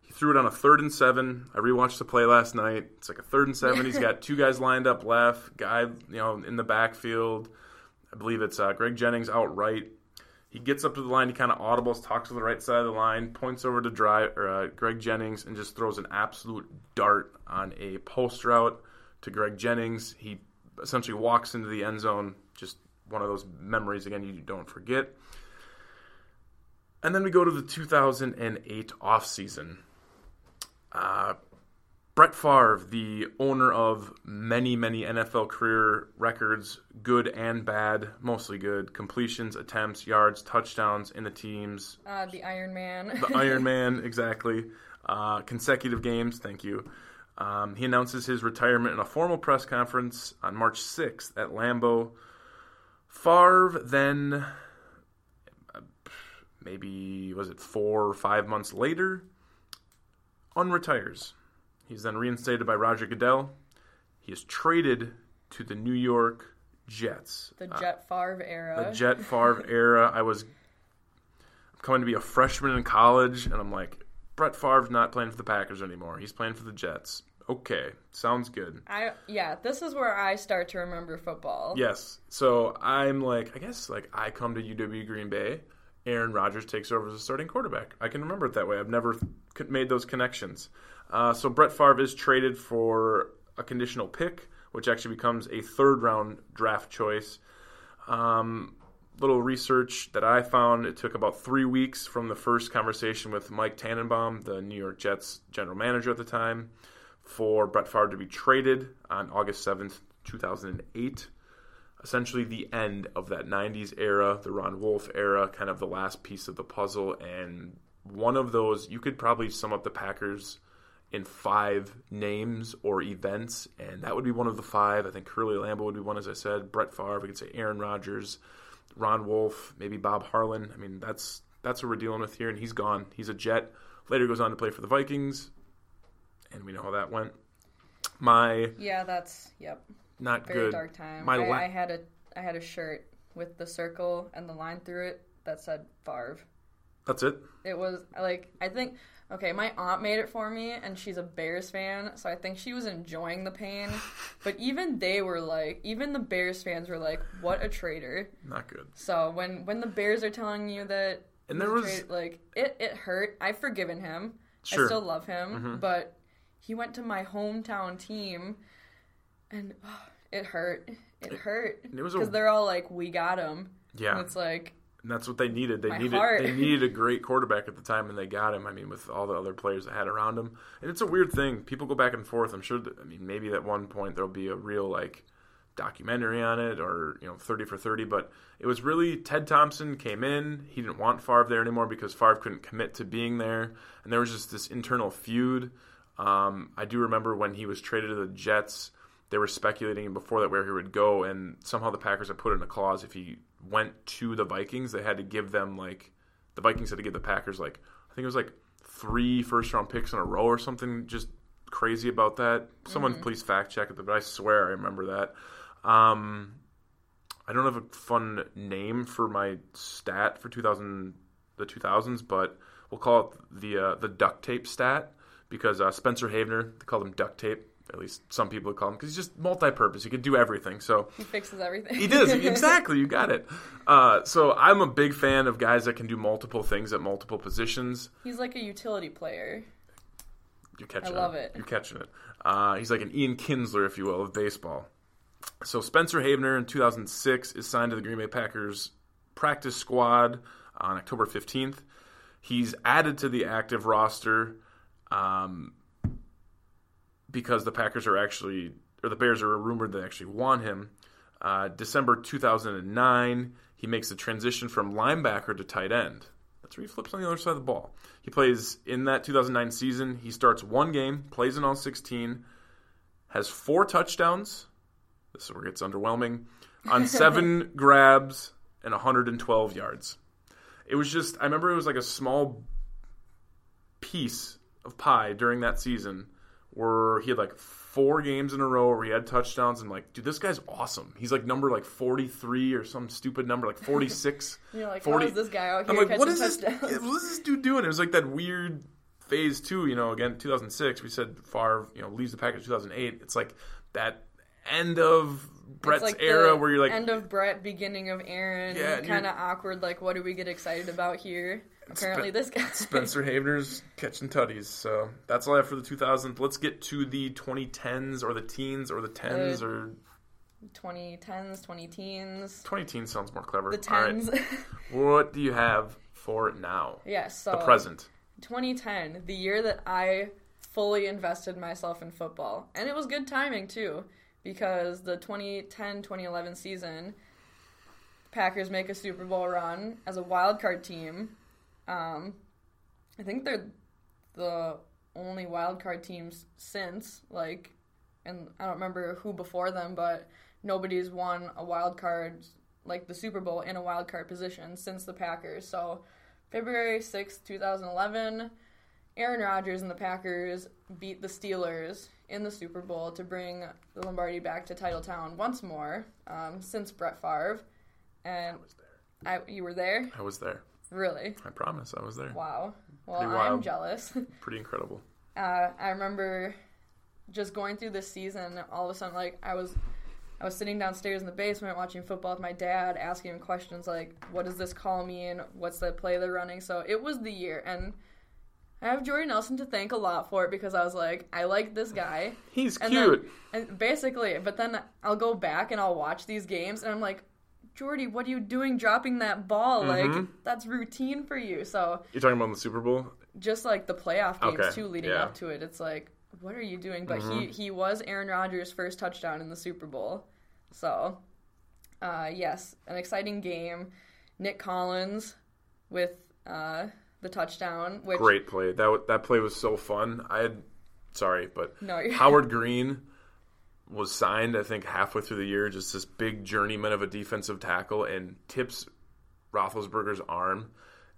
He threw it on a third and seven. I rewatched the play last night. It's like a third and seven. He's got two guys lined up left, guy you know in the backfield. I believe it's uh, Greg Jennings out right. He gets up to the line. He kind of audibles, talks to the right side of the line, points over to dry, or, uh, Greg Jennings, and just throws an absolute dart on a post route to Greg Jennings. He essentially walks into the end zone. Just one of those memories again you don't forget. And then we go to the 2008 offseason. Uh, Brett Favre, the owner of many, many NFL career records, good and bad, mostly good, completions, attempts, yards, touchdowns in the teams, uh, the iron man the Iron Man, exactly, uh, consecutive games, thank you. Um, he announces his retirement in a formal press conference on March 6th at Lambeau. Favre then, maybe, was it four or five months later, unretires. He's then reinstated by Roger Goodell. He is traded to the New York Jets. the jet Favre era The Jet Favre era. I was coming to be a freshman in college, and I'm like, Brett Favre's not playing for the Packers anymore. He's playing for the Jets. Okay, sounds good. I yeah this is where I start to remember football Yes. So I'm like, I guess like I come to UW Green Bay. Aaron Rodgers takes over as a starting quarterback. I can remember it that way. I've never c- made those connections. Uh, so Brett Favre is traded for a conditional pick, which actually becomes a third round draft choice. Um, little research that I found it took about three weeks from the first conversation with Mike Tannenbaum, the New York Jets general manager at the time, for Brett Favre to be traded on August 7th, 2008 essentially the end of that 90s era, the Ron Wolf era, kind of the last piece of the puzzle. And one of those, you could probably sum up the Packers in five names or events, and that would be one of the five. I think Curly Lambeau would be one, as I said. Brett Favre, we could say Aaron Rodgers, Ron Wolf, maybe Bob Harlan. I mean, that's that's what we're dealing with here, and he's gone. He's a Jet. Later goes on to play for the Vikings, and we know how that went. My Yeah, that's yep. Not Very good. dark time. My I, la- I had a I had a shirt with the circle and the line through it that said Favre. That's it. It was like I think okay, my aunt made it for me and she's a Bears fan, so I think she was enjoying the pain. But even they were like even the Bears fans were like, What a traitor. Not good. So when when the Bears are telling you that And there was- traitor, like it it hurt. I've forgiven him. Sure. Mm-hmm. I still love him, but he went to my hometown team and oh, it hurt. It hurt. it was a- Because they're all like, We got him. Yeah. And it's like And that's what they needed. They My needed heart. they needed a great quarterback at the time, and they got him. I mean, with all the other players they had around him, and it's a weird thing. People go back and forth. I'm sure. That, I mean, maybe at one point there'll be a real like documentary on it, or you know, thirty for thirty. But it was really Ted Thompson came in. He didn't want Favre there anymore because Favre couldn't commit to being there, and there was just this internal feud. Um, I do remember when he was traded to the Jets they were speculating before that where he would go, and somehow the Packers had put in a clause if he went to the Vikings, they had to give them like the Vikings had to give the Packers like I think it was like three first round picks in a row or something just crazy about that. Someone please fact check it, but I swear I remember that. Um, I don't have a fun name for my stat for 2000 the 2000s, but we'll call it the uh, the duct tape stat because uh, Spencer Havner they called him duct tape. At least some people would call him because he's just multi-purpose. He could do everything. So he fixes everything. he does exactly. You got it. Uh, so I'm a big fan of guys that can do multiple things at multiple positions. He's like a utility player. You're catching I love it. it. You're catching it. Uh, he's like an Ian Kinsler, if you will, of baseball. So Spencer Havner in 2006 is signed to the Green Bay Packers practice squad on October 15th. He's added to the active roster um, because the Packers are actually, or the Bears are rumored they actually want him. Uh, December 2009, he makes the transition from linebacker to tight end. That's where he flips on the other side of the ball. He plays in that 2009 season. He starts one game, plays in all 16, has four touchdowns. This is where it gets underwhelming. On seven grabs and 112 yards. It was just, I remember it was like a small piece of pie during that season where he had like four games in a row where he had touchdowns and like, dude, this guy's awesome. He's like number like 43 or some stupid number, like 46. You're like, 40 how is this guy out I'm like, what catching this? What is this dude doing? It was like that weird phase two. You know, again, 2006. We said Favre, you know, leaves the package 2008. It's like that end of Brett's like era where you're like, end of Brett, beginning of Aaron. Yeah, kind of awkward. Like, what do we get excited about here? Apparently, this guy. Spencer Havner's catching tutties. So that's all I have for the 2000s. Let's get to the 2010s or the teens or the 10s Uh, or 2010s, 20 teens, 20 teens sounds more clever. the All right. tens. What do you have for now? yes. So The present. 2010, the year that I fully invested myself in football. And it was good timing, too, because the 2010 2011 season, Packers make a Super Bowl run as a wild card team. Um, I think they're the only wild card teams since, like, and I don't remember who before them, but nobody's won a wild card, like the Super Bowl, in a wild card position since the Packers. So, February 6th, 2011, Aaron Rodgers and the Packers beat the Steelers in the Super Bowl to bring the Lombardi back to Titletown once more um, since Brett Favre. And I, you were there? I was there. Really? I promise I was there. Wow. Well, Pretty I'm jealous. Pretty incredible. uh, I remember just going through this season. All of a sudden, like I was, I was sitting downstairs in the basement watching football with my dad, asking him questions like, "What does this call mean? What's the play they're running?" So it was the year, and I have Jordy Nelson to thank a lot for it because I was like, I like this guy. He's And cute. Then, and basically, but then I'll go back and I'll watch these games, and I'm like. Jordy, what are you doing dropping that ball? Mm-hmm. Like, that's routine for you. So, You're talking about the Super Bowl? just like the playoff games Okay, too leading yeah. Mm-hmm. up to it it's like what are you doing but he he was aaron rodgers first touchdown in the super bowl so uh yes an exciting game nick collins with uh the touchdown which Great play. That wa- that play was so fun. I had sorry, but No, Howard Green was signed, I think, halfway through the year, just this big journeyman of a defensive tackle, and tips Roethlisberger's arm.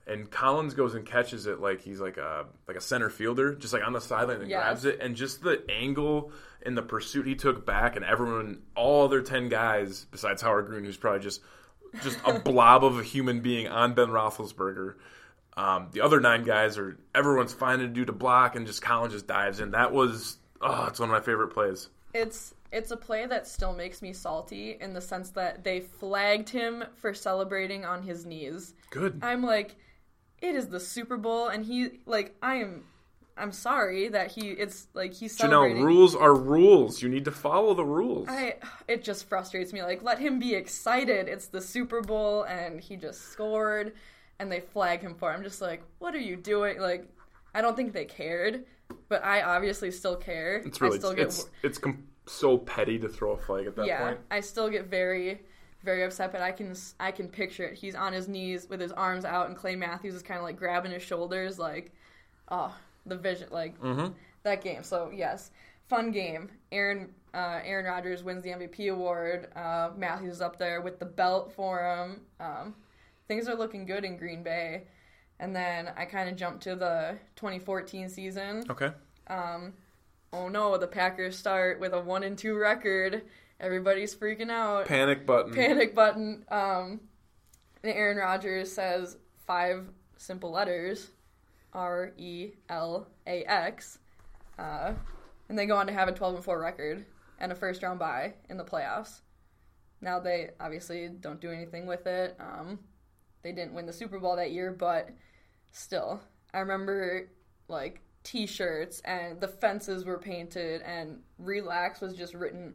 And Collins goes and catches it like he's like a like a center fielder, just like on the sideline and Yes. grabs it, and just the angle and the pursuit he took back, and everyone, all other ten guys besides Howard Green, who's probably just just a blob of a human being on Ben Roethlisberger. Um, the other nine guys are everyone's finding a dude to block, and just Collins just dives in. That was oh, it's one of my favorite plays. It's it's a play that still makes me salty in the sense that they flagged him for celebrating on his knees. Good. I'm like, it is the Super Bowl, and he like I am. I'm sorry that he. It's like he's you know, rules are rules. You need to follow the rules. I it just frustrates me. Like let him be excited. It's the Super Bowl, and he just scored, and they flag him for. it. I'm just like, what are you doing? Like, I don't think they cared, but I obviously still care. it's really I still get it's it's com- so petty to throw a flag at that yeah, point. I still get very, very upset. But I can I can picture it. He's on his knees with his arms out, and Clay Matthews is kind of like grabbing his shoulders, like, oh, the vision, like that game. So yes, fun game. Aaron uh, Aaron Rodgers wins the MVP award. Uh, Matthews is up there with the belt for him. Um, things are looking good in Green Bay. And then I kind of jumped to the 2014 season Okay. Oh no, the Packers start with a one and two record. Everybody's freaking out. Panic button. Panic button. Um, and Aaron Rodgers says five simple letters, R E L A X, uh, and they go on to have a twelve and four record and a first round bye in the playoffs. Now they obviously don't do anything with it. Um, they didn't win the Super Bowl that year, but still, I remember like T-shirts and the fences were painted and "relax" was just written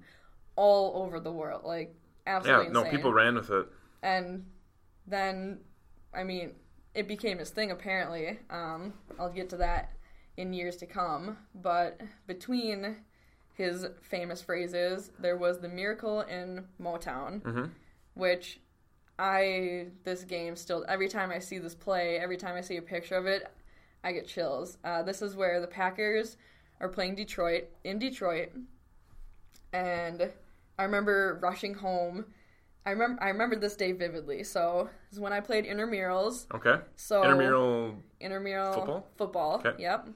all over the world, like absolutely yeah, no, insane. people ran with it. and then, I mean, it became his thing apparently. Um, I'll get to that in years to come, but between his famous phrases, there was the miracle in Motown, which I this game still every time I see this play, every time I see a picture of it, I get chills. Uh, this is where the Packers are playing Detroit in Detroit, and I remember rushing home. I remember I remember this day vividly. So is when I played intramurals. Okay. So Intramural. intramural Football? Football. Okay. Yep.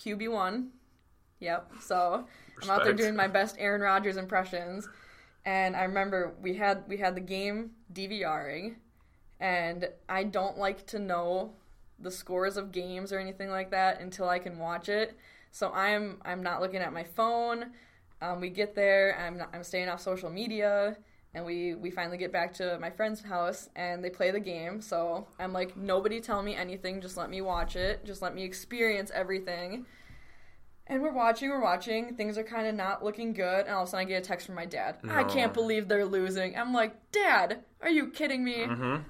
QB one. Yep. So I'm out there doing my best Aaron Rodgers impressions, and I remember we had we had the game DVRing, and I don't like to know the scores of games or anything like that until I can watch it. So I'm I'm not looking at my phone. Um, we get there. I'm not, I'm staying off social media, and we we finally get back to my friend's house, and they play the game. So I'm like, nobody tell me anything. Just let me watch it. Just let me experience everything. And we're watching, we're watching. Things are kind of not looking good, and all of a sudden I get a text from my dad. I can't believe they're losing. I'm like, Dad, are you kidding me?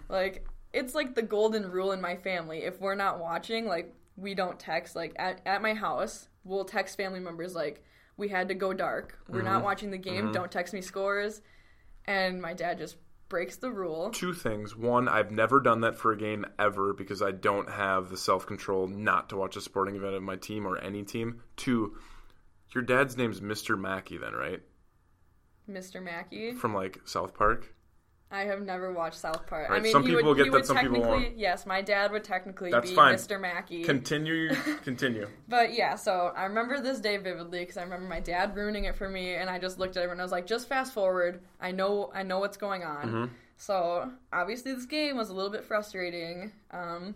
Like, it's like the golden rule in my family. If we're not watching, like, we don't text. Like, at, at my house, we'll text family members, like, we had to go dark. We're not mm-hmm. watching the game. Mm-hmm. Don't text me scores. And my dad just breaks the rule. Two things. One, I've never done that for a game ever because I don't have the self control not to watch a sporting event of my team or any team. Two, your dad's name's Mr. Mackey, then, right? Mr. Mackey. From like South Park. I have never watched South Park. I mean, some people would, get that, some people technically, won't. yes, my dad would technically That's be fine. Mr. Mackey. Continue. continue. But yeah, so I remember this day vividly because I remember my dad ruining it for me, and I just looked at everyone. and I was like, just fast forward. I know, I know what's going on. Mm-hmm. So obviously, this game was a little bit frustrating. Um,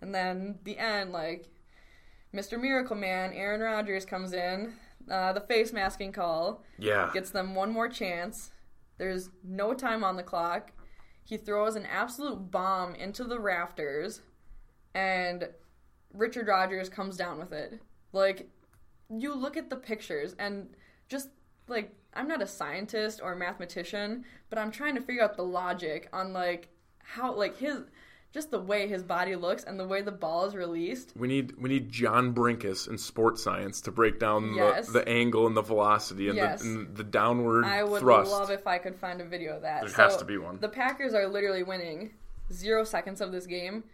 and then the end, like Mr. Miracle Man, Aaron Rodgers comes in, uh, the face masking call Yeah. gets them one more chance. There's no time on the clock. He throws an absolute bomb into the rafters, and Richard Rodgers comes down with it. Like, you look at the pictures, and just like, I'm not a scientist or a mathematician, but I'm trying to figure out the logic on like how, like, his just the way his body looks and the way the ball is released. We need we need John Brenkus in sports science to break down Yes. the, the angle and the velocity and, Yes. the, and the downward I would thrust. love if I could find a video of that. There So, has to be one. The Packers are literally winning zero seconds of this game,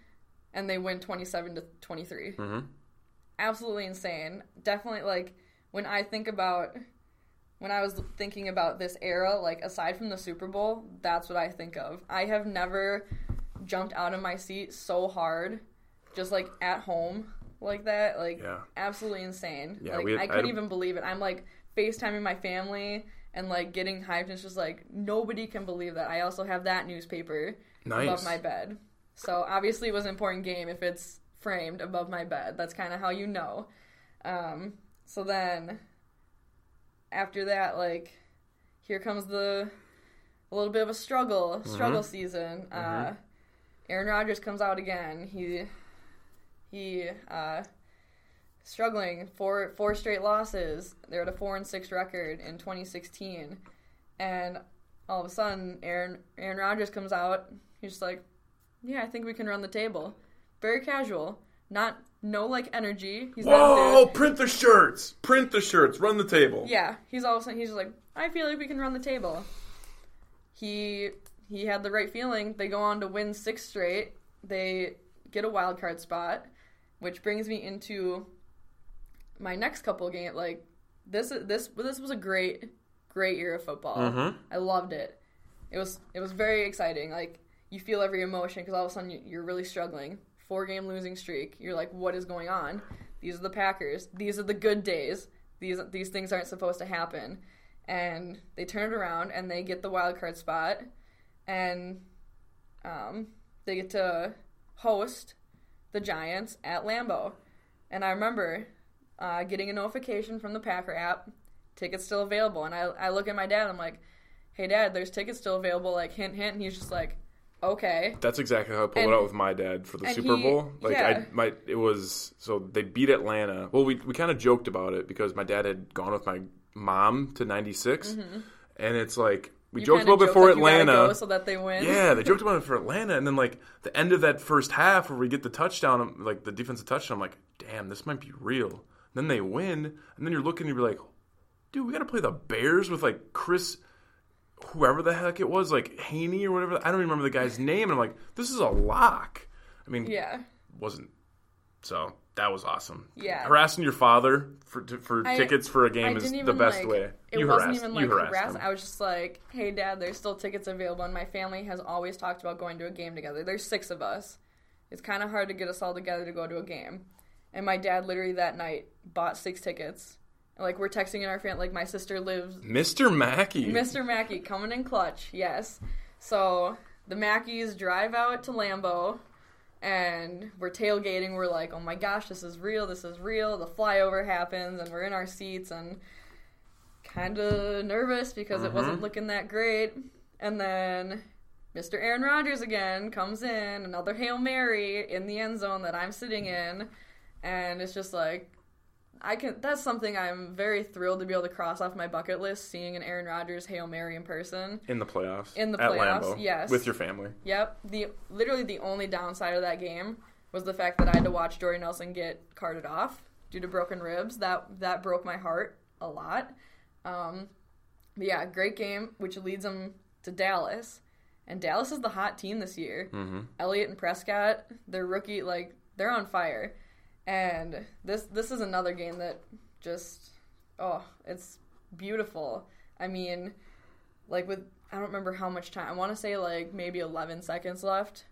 and they win twenty-seven to 23 Mm-hmm. Absolutely insane. Definitely like when I think about when I was thinking about this era, like aside from the Super Bowl, that's what I think of. I have never jumped out of my seat so hard, just like at home like that. Like Yeah. absolutely insane. Yeah, like had- I I couldn't a- even believe it. I'm like FaceTiming my family and like getting hyped. And it's just like nobody can believe that. I also have that newspaper above my bed. So obviously it was an important game if it's framed above my bed. That's kind of how you know. Um, so then after that, like here comes the a little bit of a struggle struggle season. Uh, Aaron Rodgers comes out again. He he uh, struggling four four straight losses. They're at a four and six record in 2016, and all of a sudden, Aaron Aaron Rodgers comes out. He's just like, "Yeah, I think we can run the table." Very casual, not no like energy. He's Whoa! Print the shirts. Print the shirts. Run the table. Yeah, he's all of a sudden he's just like, "I feel like we can run the table." He he had the right feeling. They go on to win six straight. They get a wild card spot, which brings me into my next couple game. Like this this this was a great great year of football. Mm-hmm. I loved it. It was it was very exciting. Like you feel every emotion because all of a sudden you- you're really struggling. Four game losing streak. You're like, what is going on? These are the Packers. These are the good days. These these things aren't supposed to happen. And they turn it around and they get the wild card spot, and um, they get to host the Giants at Lambeau. And I remember uh, getting a notification from the Packer app, tickets still available. And I, I look at my dad, I'm like, hey, dad, there's tickets still available, like, hint, hint. And he's just like, okay. That's exactly how I pulled And- it out with my dad for the Super he- Bowl. Like yeah. I my it was so they beat Atlanta. Well, we we kind of joked about it because my dad had gone with my mom to 96 and it's like we. You joked about joke before like you gotta Atlanta. go so that they win. Yeah, they joked about it for Atlanta, and then like the end of that first half where we get the touchdown, um, like the defensive touchdown, I'm like, damn, this might be real. then they win, and then you're looking, and you're like, dude, we got to play the Bears with like Chris, whoever the heck it was, like Haney or whatever. I don't remember the guy's name, and I'm like, this is a lock. I mean, Yeah. wasn't so that was awesome. Yeah. harassing your father for for I- tickets for a game is the best like, way. It you wasn't harassed, even you like harassed harass. I was just like, "Hey, Dad, there's still tickets available." And my family has always talked about going to a game together. There's six of us. It's kind of hard to get us all together to go to a game. And my dad literally that night bought six tickets. And, like we're texting in our family. Like my sister lives Mr. Mackey. Mr. Mackey coming in clutch, yes. So the Mackeys drive out to Lambeau and we're tailgating. We're like, oh my gosh, this is real, this is real. The flyover happens and we're in our seats and kind of nervous because it wasn't mm-hmm. looking that great. And then Mr. Aaron Rodgers again comes in, another Hail Mary in the end zone that I'm sitting in. And it's just like, I can. That's something I'm very thrilled to be able to cross off my bucket list. Seeing an Aaron Rodgers hail mary in person. in the playoffs. In the playoffs, Lambeau, yes. with your family. Yep. The literally the only downside of that game was the fact that I had to watch Jordy Nelson get carted off due to broken ribs. That that broke my heart a lot. Um, but yeah, great game, which leads them to Dallas, and Dallas is the hot team this year. Mm-hmm. Elliott and Prescott, their rookie, like they're on fire, and this this is another game that just oh, it's beautiful. I mean, like with I don't remember how much time. I want to say like maybe 11 seconds left.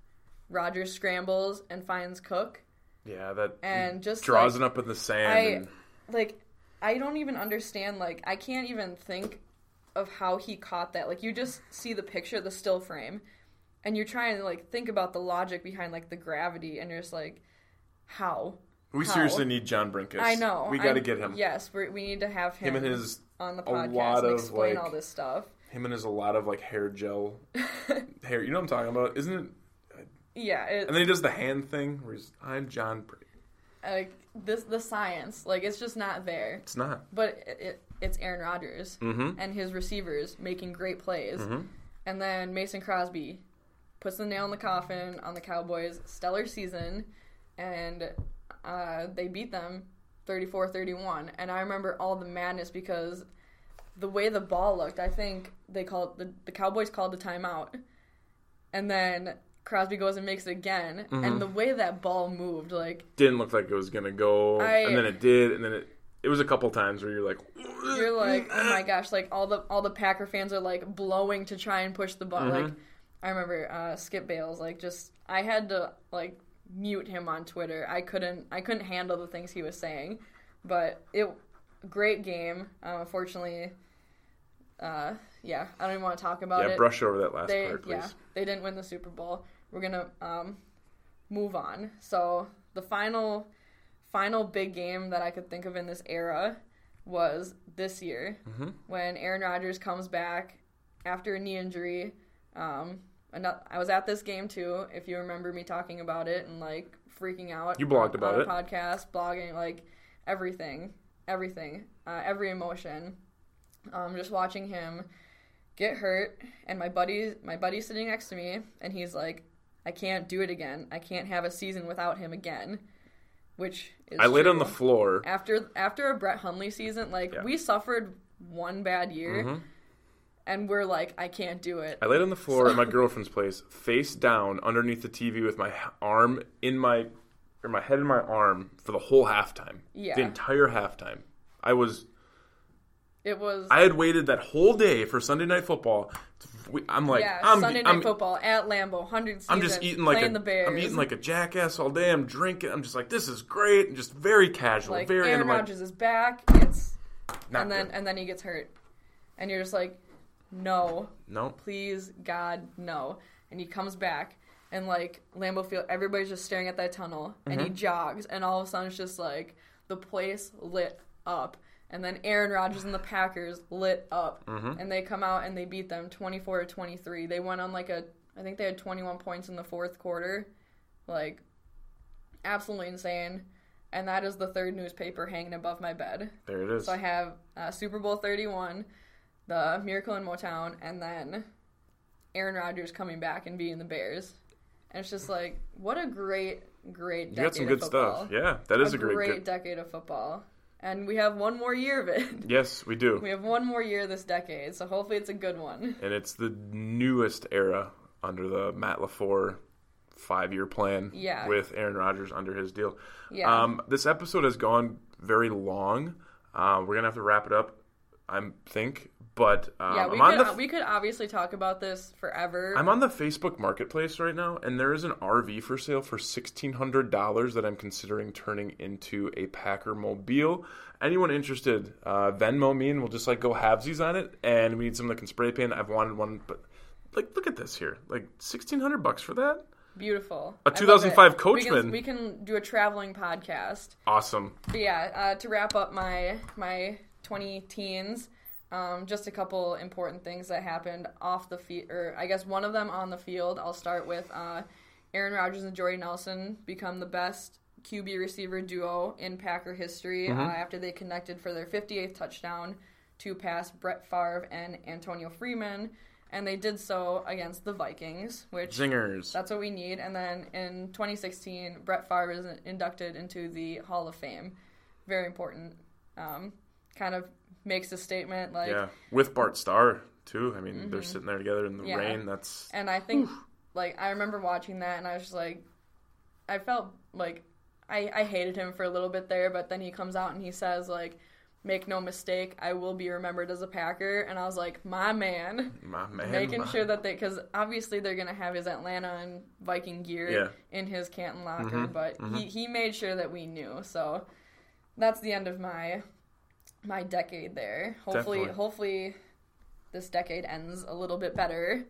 Rodgers scrambles and finds Cook. Yeah, that And just, draws like, it up in the sand. I and, like I don't even understand like I can't even think of how he caught that. Like you just see the picture, the still frame, and you're trying to like think about the logic behind like the gravity and you're just like how? We how? seriously need John Brenkus. I know. We got to get him. Yes, we we need to have him, Him and his on the a podcast and explain like- all this stuff. him and his a lot of like hair gel, hair. You know what I'm talking about, isn't it? Yeah, And then he does the hand thing where he's, "I'm John." Br-" like this the science like it's just not there It's not. but it, it, it's aaron rodgers Mm-hmm. and his receivers making great plays and then mason crosby puts the nail in the coffin on the cowboys stellar season and uh, they beat them 34-31 and i remember all the madness because the way the ball looked i think they called the, the cowboys called the timeout. And then crosby goes and makes it again. Mm-hmm. and the way that ball moved like Didn't look like it was gonna go, I- and then it did, and then it it was a couple times where you're like, You're like, oh my gosh, like all the all the Packer fans are like blowing to try and push the ball. Mm-hmm. Like I remember uh, Skip Bayless, like just I had to like mute him on Twitter. I couldn't I couldn't handle the things he was saying. But it great game. Um, unfortunately, uh, yeah, I don't even want to talk about yeah, it. Yeah, brush over that last they part, please. yeah they didn't win the Super Bowl. We're gonna um, move on. So the final final big game that I could think of in this era was this year Mm-hmm. when Aaron Rodgers comes back after a knee injury. Um, I was at this game too. If you remember me talking about it and like freaking out, You blogged about on it. podcast, blogging, like everything, everything, uh, every emotion. Um, just watching him get hurt, and my buddy, my buddy sitting next to me, and he's like, "I can't do it again. I can't have a season without him again." Which is I laid on the floor. after after a Brett Hundley season. Like Yeah. we suffered one bad year, Mhm. And we're like, "I can't do it." I laid on the floor at my girlfriend's place, face down underneath the TV with my arm in my or my head in my arm for the whole halftime. Yeah. The entire halftime. I was It was I had waited that whole day for Sunday night football. I'm like yeah I'm Sunday night I'm, football at Lambeau, hundred. I'm just eating like a the Bears. am eating like a jackass all day. I'm drinking. I'm just like this is great and just very casual, like very Aaron and I'm like, Rodgers is back. It's and then good. and then he gets hurt, and you're just like, no, no. please God no. And he comes back and like Lambeau Field, everybody's just staring at that tunnel, and Mm-hmm. he jogs, and all of a sudden it's just like the place lit up. And then Aaron Rodgers and the Packers lit up, Mm-hmm. and they come out and they beat them twenty four to twenty three. They went on like a, I think they had twenty one points in the fourth quarter, like absolutely insane. And that is the third newspaper hanging above my bed. There it is. So I have uh, Super Bowl 31, the Miracle in Motown, and then Aaron Rodgers coming back and being the Bears. And it's just like, what a great, great decade you got some of good football. stuff. Yeah, that is a, great, great good- decade of football. And we have one more year of it. Yes, we do. we have one more year this decade, so hopefully it's a good one. and it's the newest era under the Matt LaFleur five-year plan Yeah. with Aaron Rodgers under his deal. Yeah. Um, this episode has gone very long. Uh, we're gonna have to wrap it up, I think. But um, yeah, we I'm could, the we could obviously talk about this forever. I'm on the Facebook Marketplace right now, and there is an RV for sale for sixteen hundred dollars that I'm considering turning into a Packer mobile. Anyone interested? Uh, Venmo me, and we'll just like go halvesies on it. And we need someone that can spray paint. I've wanted one, but like, look at this here, like sixteen hundred bucks for that. Beautiful. A 2005. Coachmen. We can, we can do a traveling podcast. Awesome. But yeah, uh, to wrap up my my 20 teens, um, just a couple important things that happened off the field, or I guess one of them on the field. I'll start with uh, Aaron Rodgers and Jordy Nelson become the best QB receiver duo in Packer history uh, after they connected for their 58th touchdown to pass Brett Favre and Antonio Freeman. And they did so against the Vikings, which Zingers. that's what we need. And then in 2016, Brett Favre is inducted into the Hall of Fame. Very important. Um, kind of makes a statement like, yeah, with Bart Starr too. I mean, they're sitting there together in the Mm-hmm. Yeah. rain. That's and I think like I remember watching that and I was just like, I felt like I I hated him for a little bit there, but then he comes out and he says like. Make no mistake, I will be remembered as a Packer, and I was like, my man. my man. making my- sure that they because obviously they're gonna have his Atlanta and Viking gear Yeah. in his Canton locker, but he he made sure that we knew. So that's the end of my my decade there. Hopefully, Definitely. hopefully this decade ends a little bit better.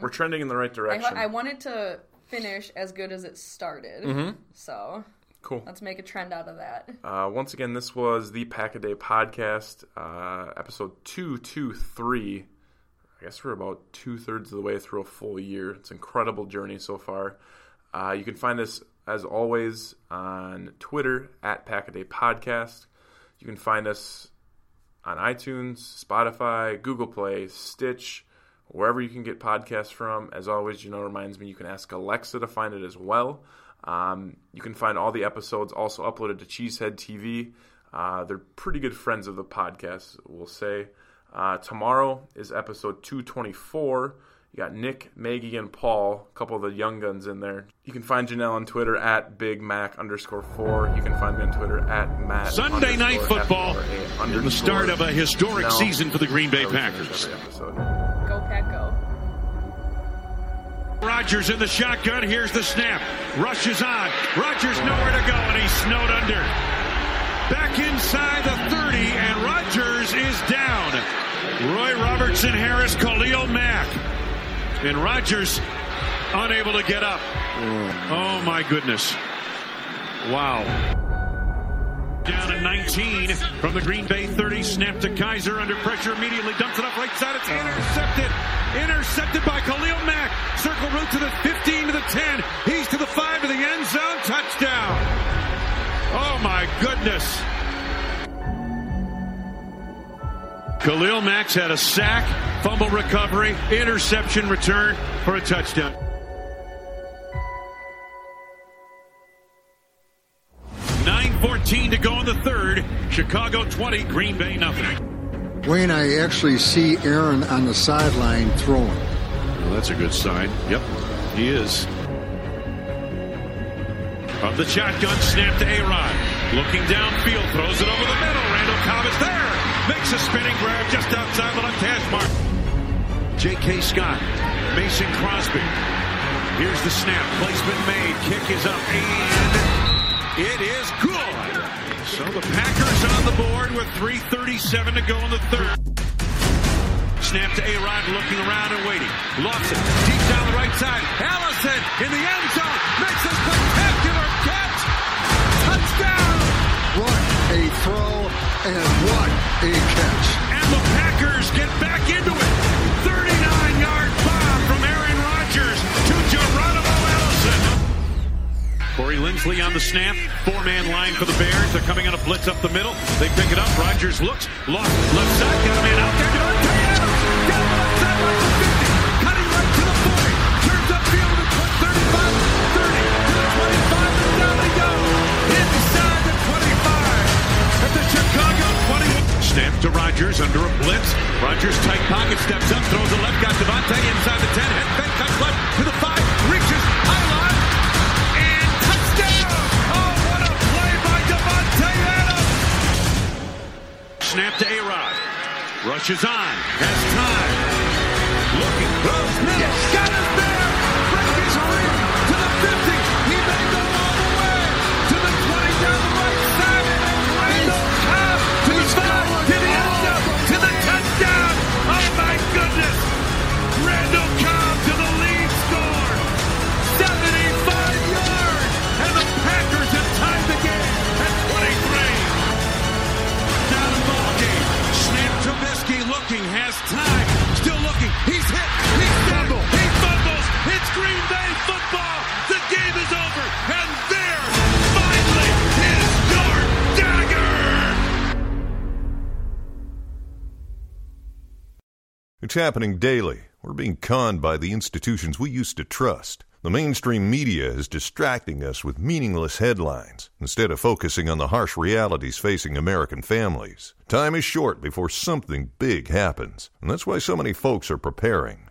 We're trending in the right I, direction. I wanted to finish as good as it started, Mm-hmm. so cool. let's make a trend out of that. Uh, once again, this was the Pack a Day podcast, uh, episode 223. I guess we're about two thirds of the way through a full year. It's an incredible journey so far. Uh, you can find us, as always, on Twitter at Pack a Day Podcast. You can find us on iTunes, Spotify, Google Play, Stitch, wherever you can get podcasts from. As always, you know, reminds me you can ask Alexa to find it as well. Um, you can find all the episodes also uploaded to Cheesehead TV. Uh, they're pretty good friends of the podcast, we'll say. Uh, tomorrow is episode 224. You got Nick, Maggie, and Paul, a couple of the young guns in there. You can find Janelle on Twitter at Big Mac underscore four. You can find me on Twitter at Matt. Sunday night football in the start of a historic Janelle. season for the Green Bay I always finish Packers. Go Pack Go. Rodgers in the shotgun. Here's the snap. Rushes on. Rodgers nowhere to go, and he's snowed under. Back inside the 30, and Rodgers is down. Roy Robertson Harris, Khalil Mack. And Rodgers unable to get up. Oh, my goodness. Wow. Down at 19 from the Green Bay 30. Snap to Kizer under pressure immediately. Dumps it up right side. It's intercepted. Intercepted by Khalil Mack. Circle route to the 15 to the 10. He's to the 5 to the end zone. Touchdown. Oh my goodness. Khalil Mack's had a sack, fumble recovery, interception return for a touchdown. Nine fourteen to go in the third. Chicago 20, Green Bay nothing. Wayne, I actually see Aaron on the sideline throwing. Well, that's a good sign. Yep, he is. Of the shotgun, snap to A-Rod. Looking downfield, throws it over the middle. Randall Cobb is there. Makes a spinning grab just outside the left hash mark. J.K. Scott, Mason Crosby. Here's the snap. Placement made. Kick is up, and it is good. So the Packers on the board with 3.37 to go in the third. Snap to A-Rod, looking around and waiting. Lofts it deep down the right side. Allison in the end zone makes a and what a catch. And the Packers get back into it. 39-yard bomb from Aaron Rodgers to Geronimo Allison. Corey Linsley on the snap. Four-man line for the Bears. They're coming on a blitz up the middle. They pick it up. Rodgers looks. Lost. Left side. Got a man out there. Rodgers under a blitz. Rodgers tight pocket. Steps up. Throws the left. Got Davante inside the 10. Head fake. Cuts left to the 5. Reaches. Line. And touchdown! Oh, what a play by Davante Adams! Snap to A-Rod. Rushes on. Has time. The game is over. And there, finally, is your dagger. It's happening daily. We're being conned by the institutions we used to trust. The mainstream media is distracting us with meaningless headlines instead of focusing on the harsh realities facing American families. Time is short before something big happens, and that's why so many folks are preparing.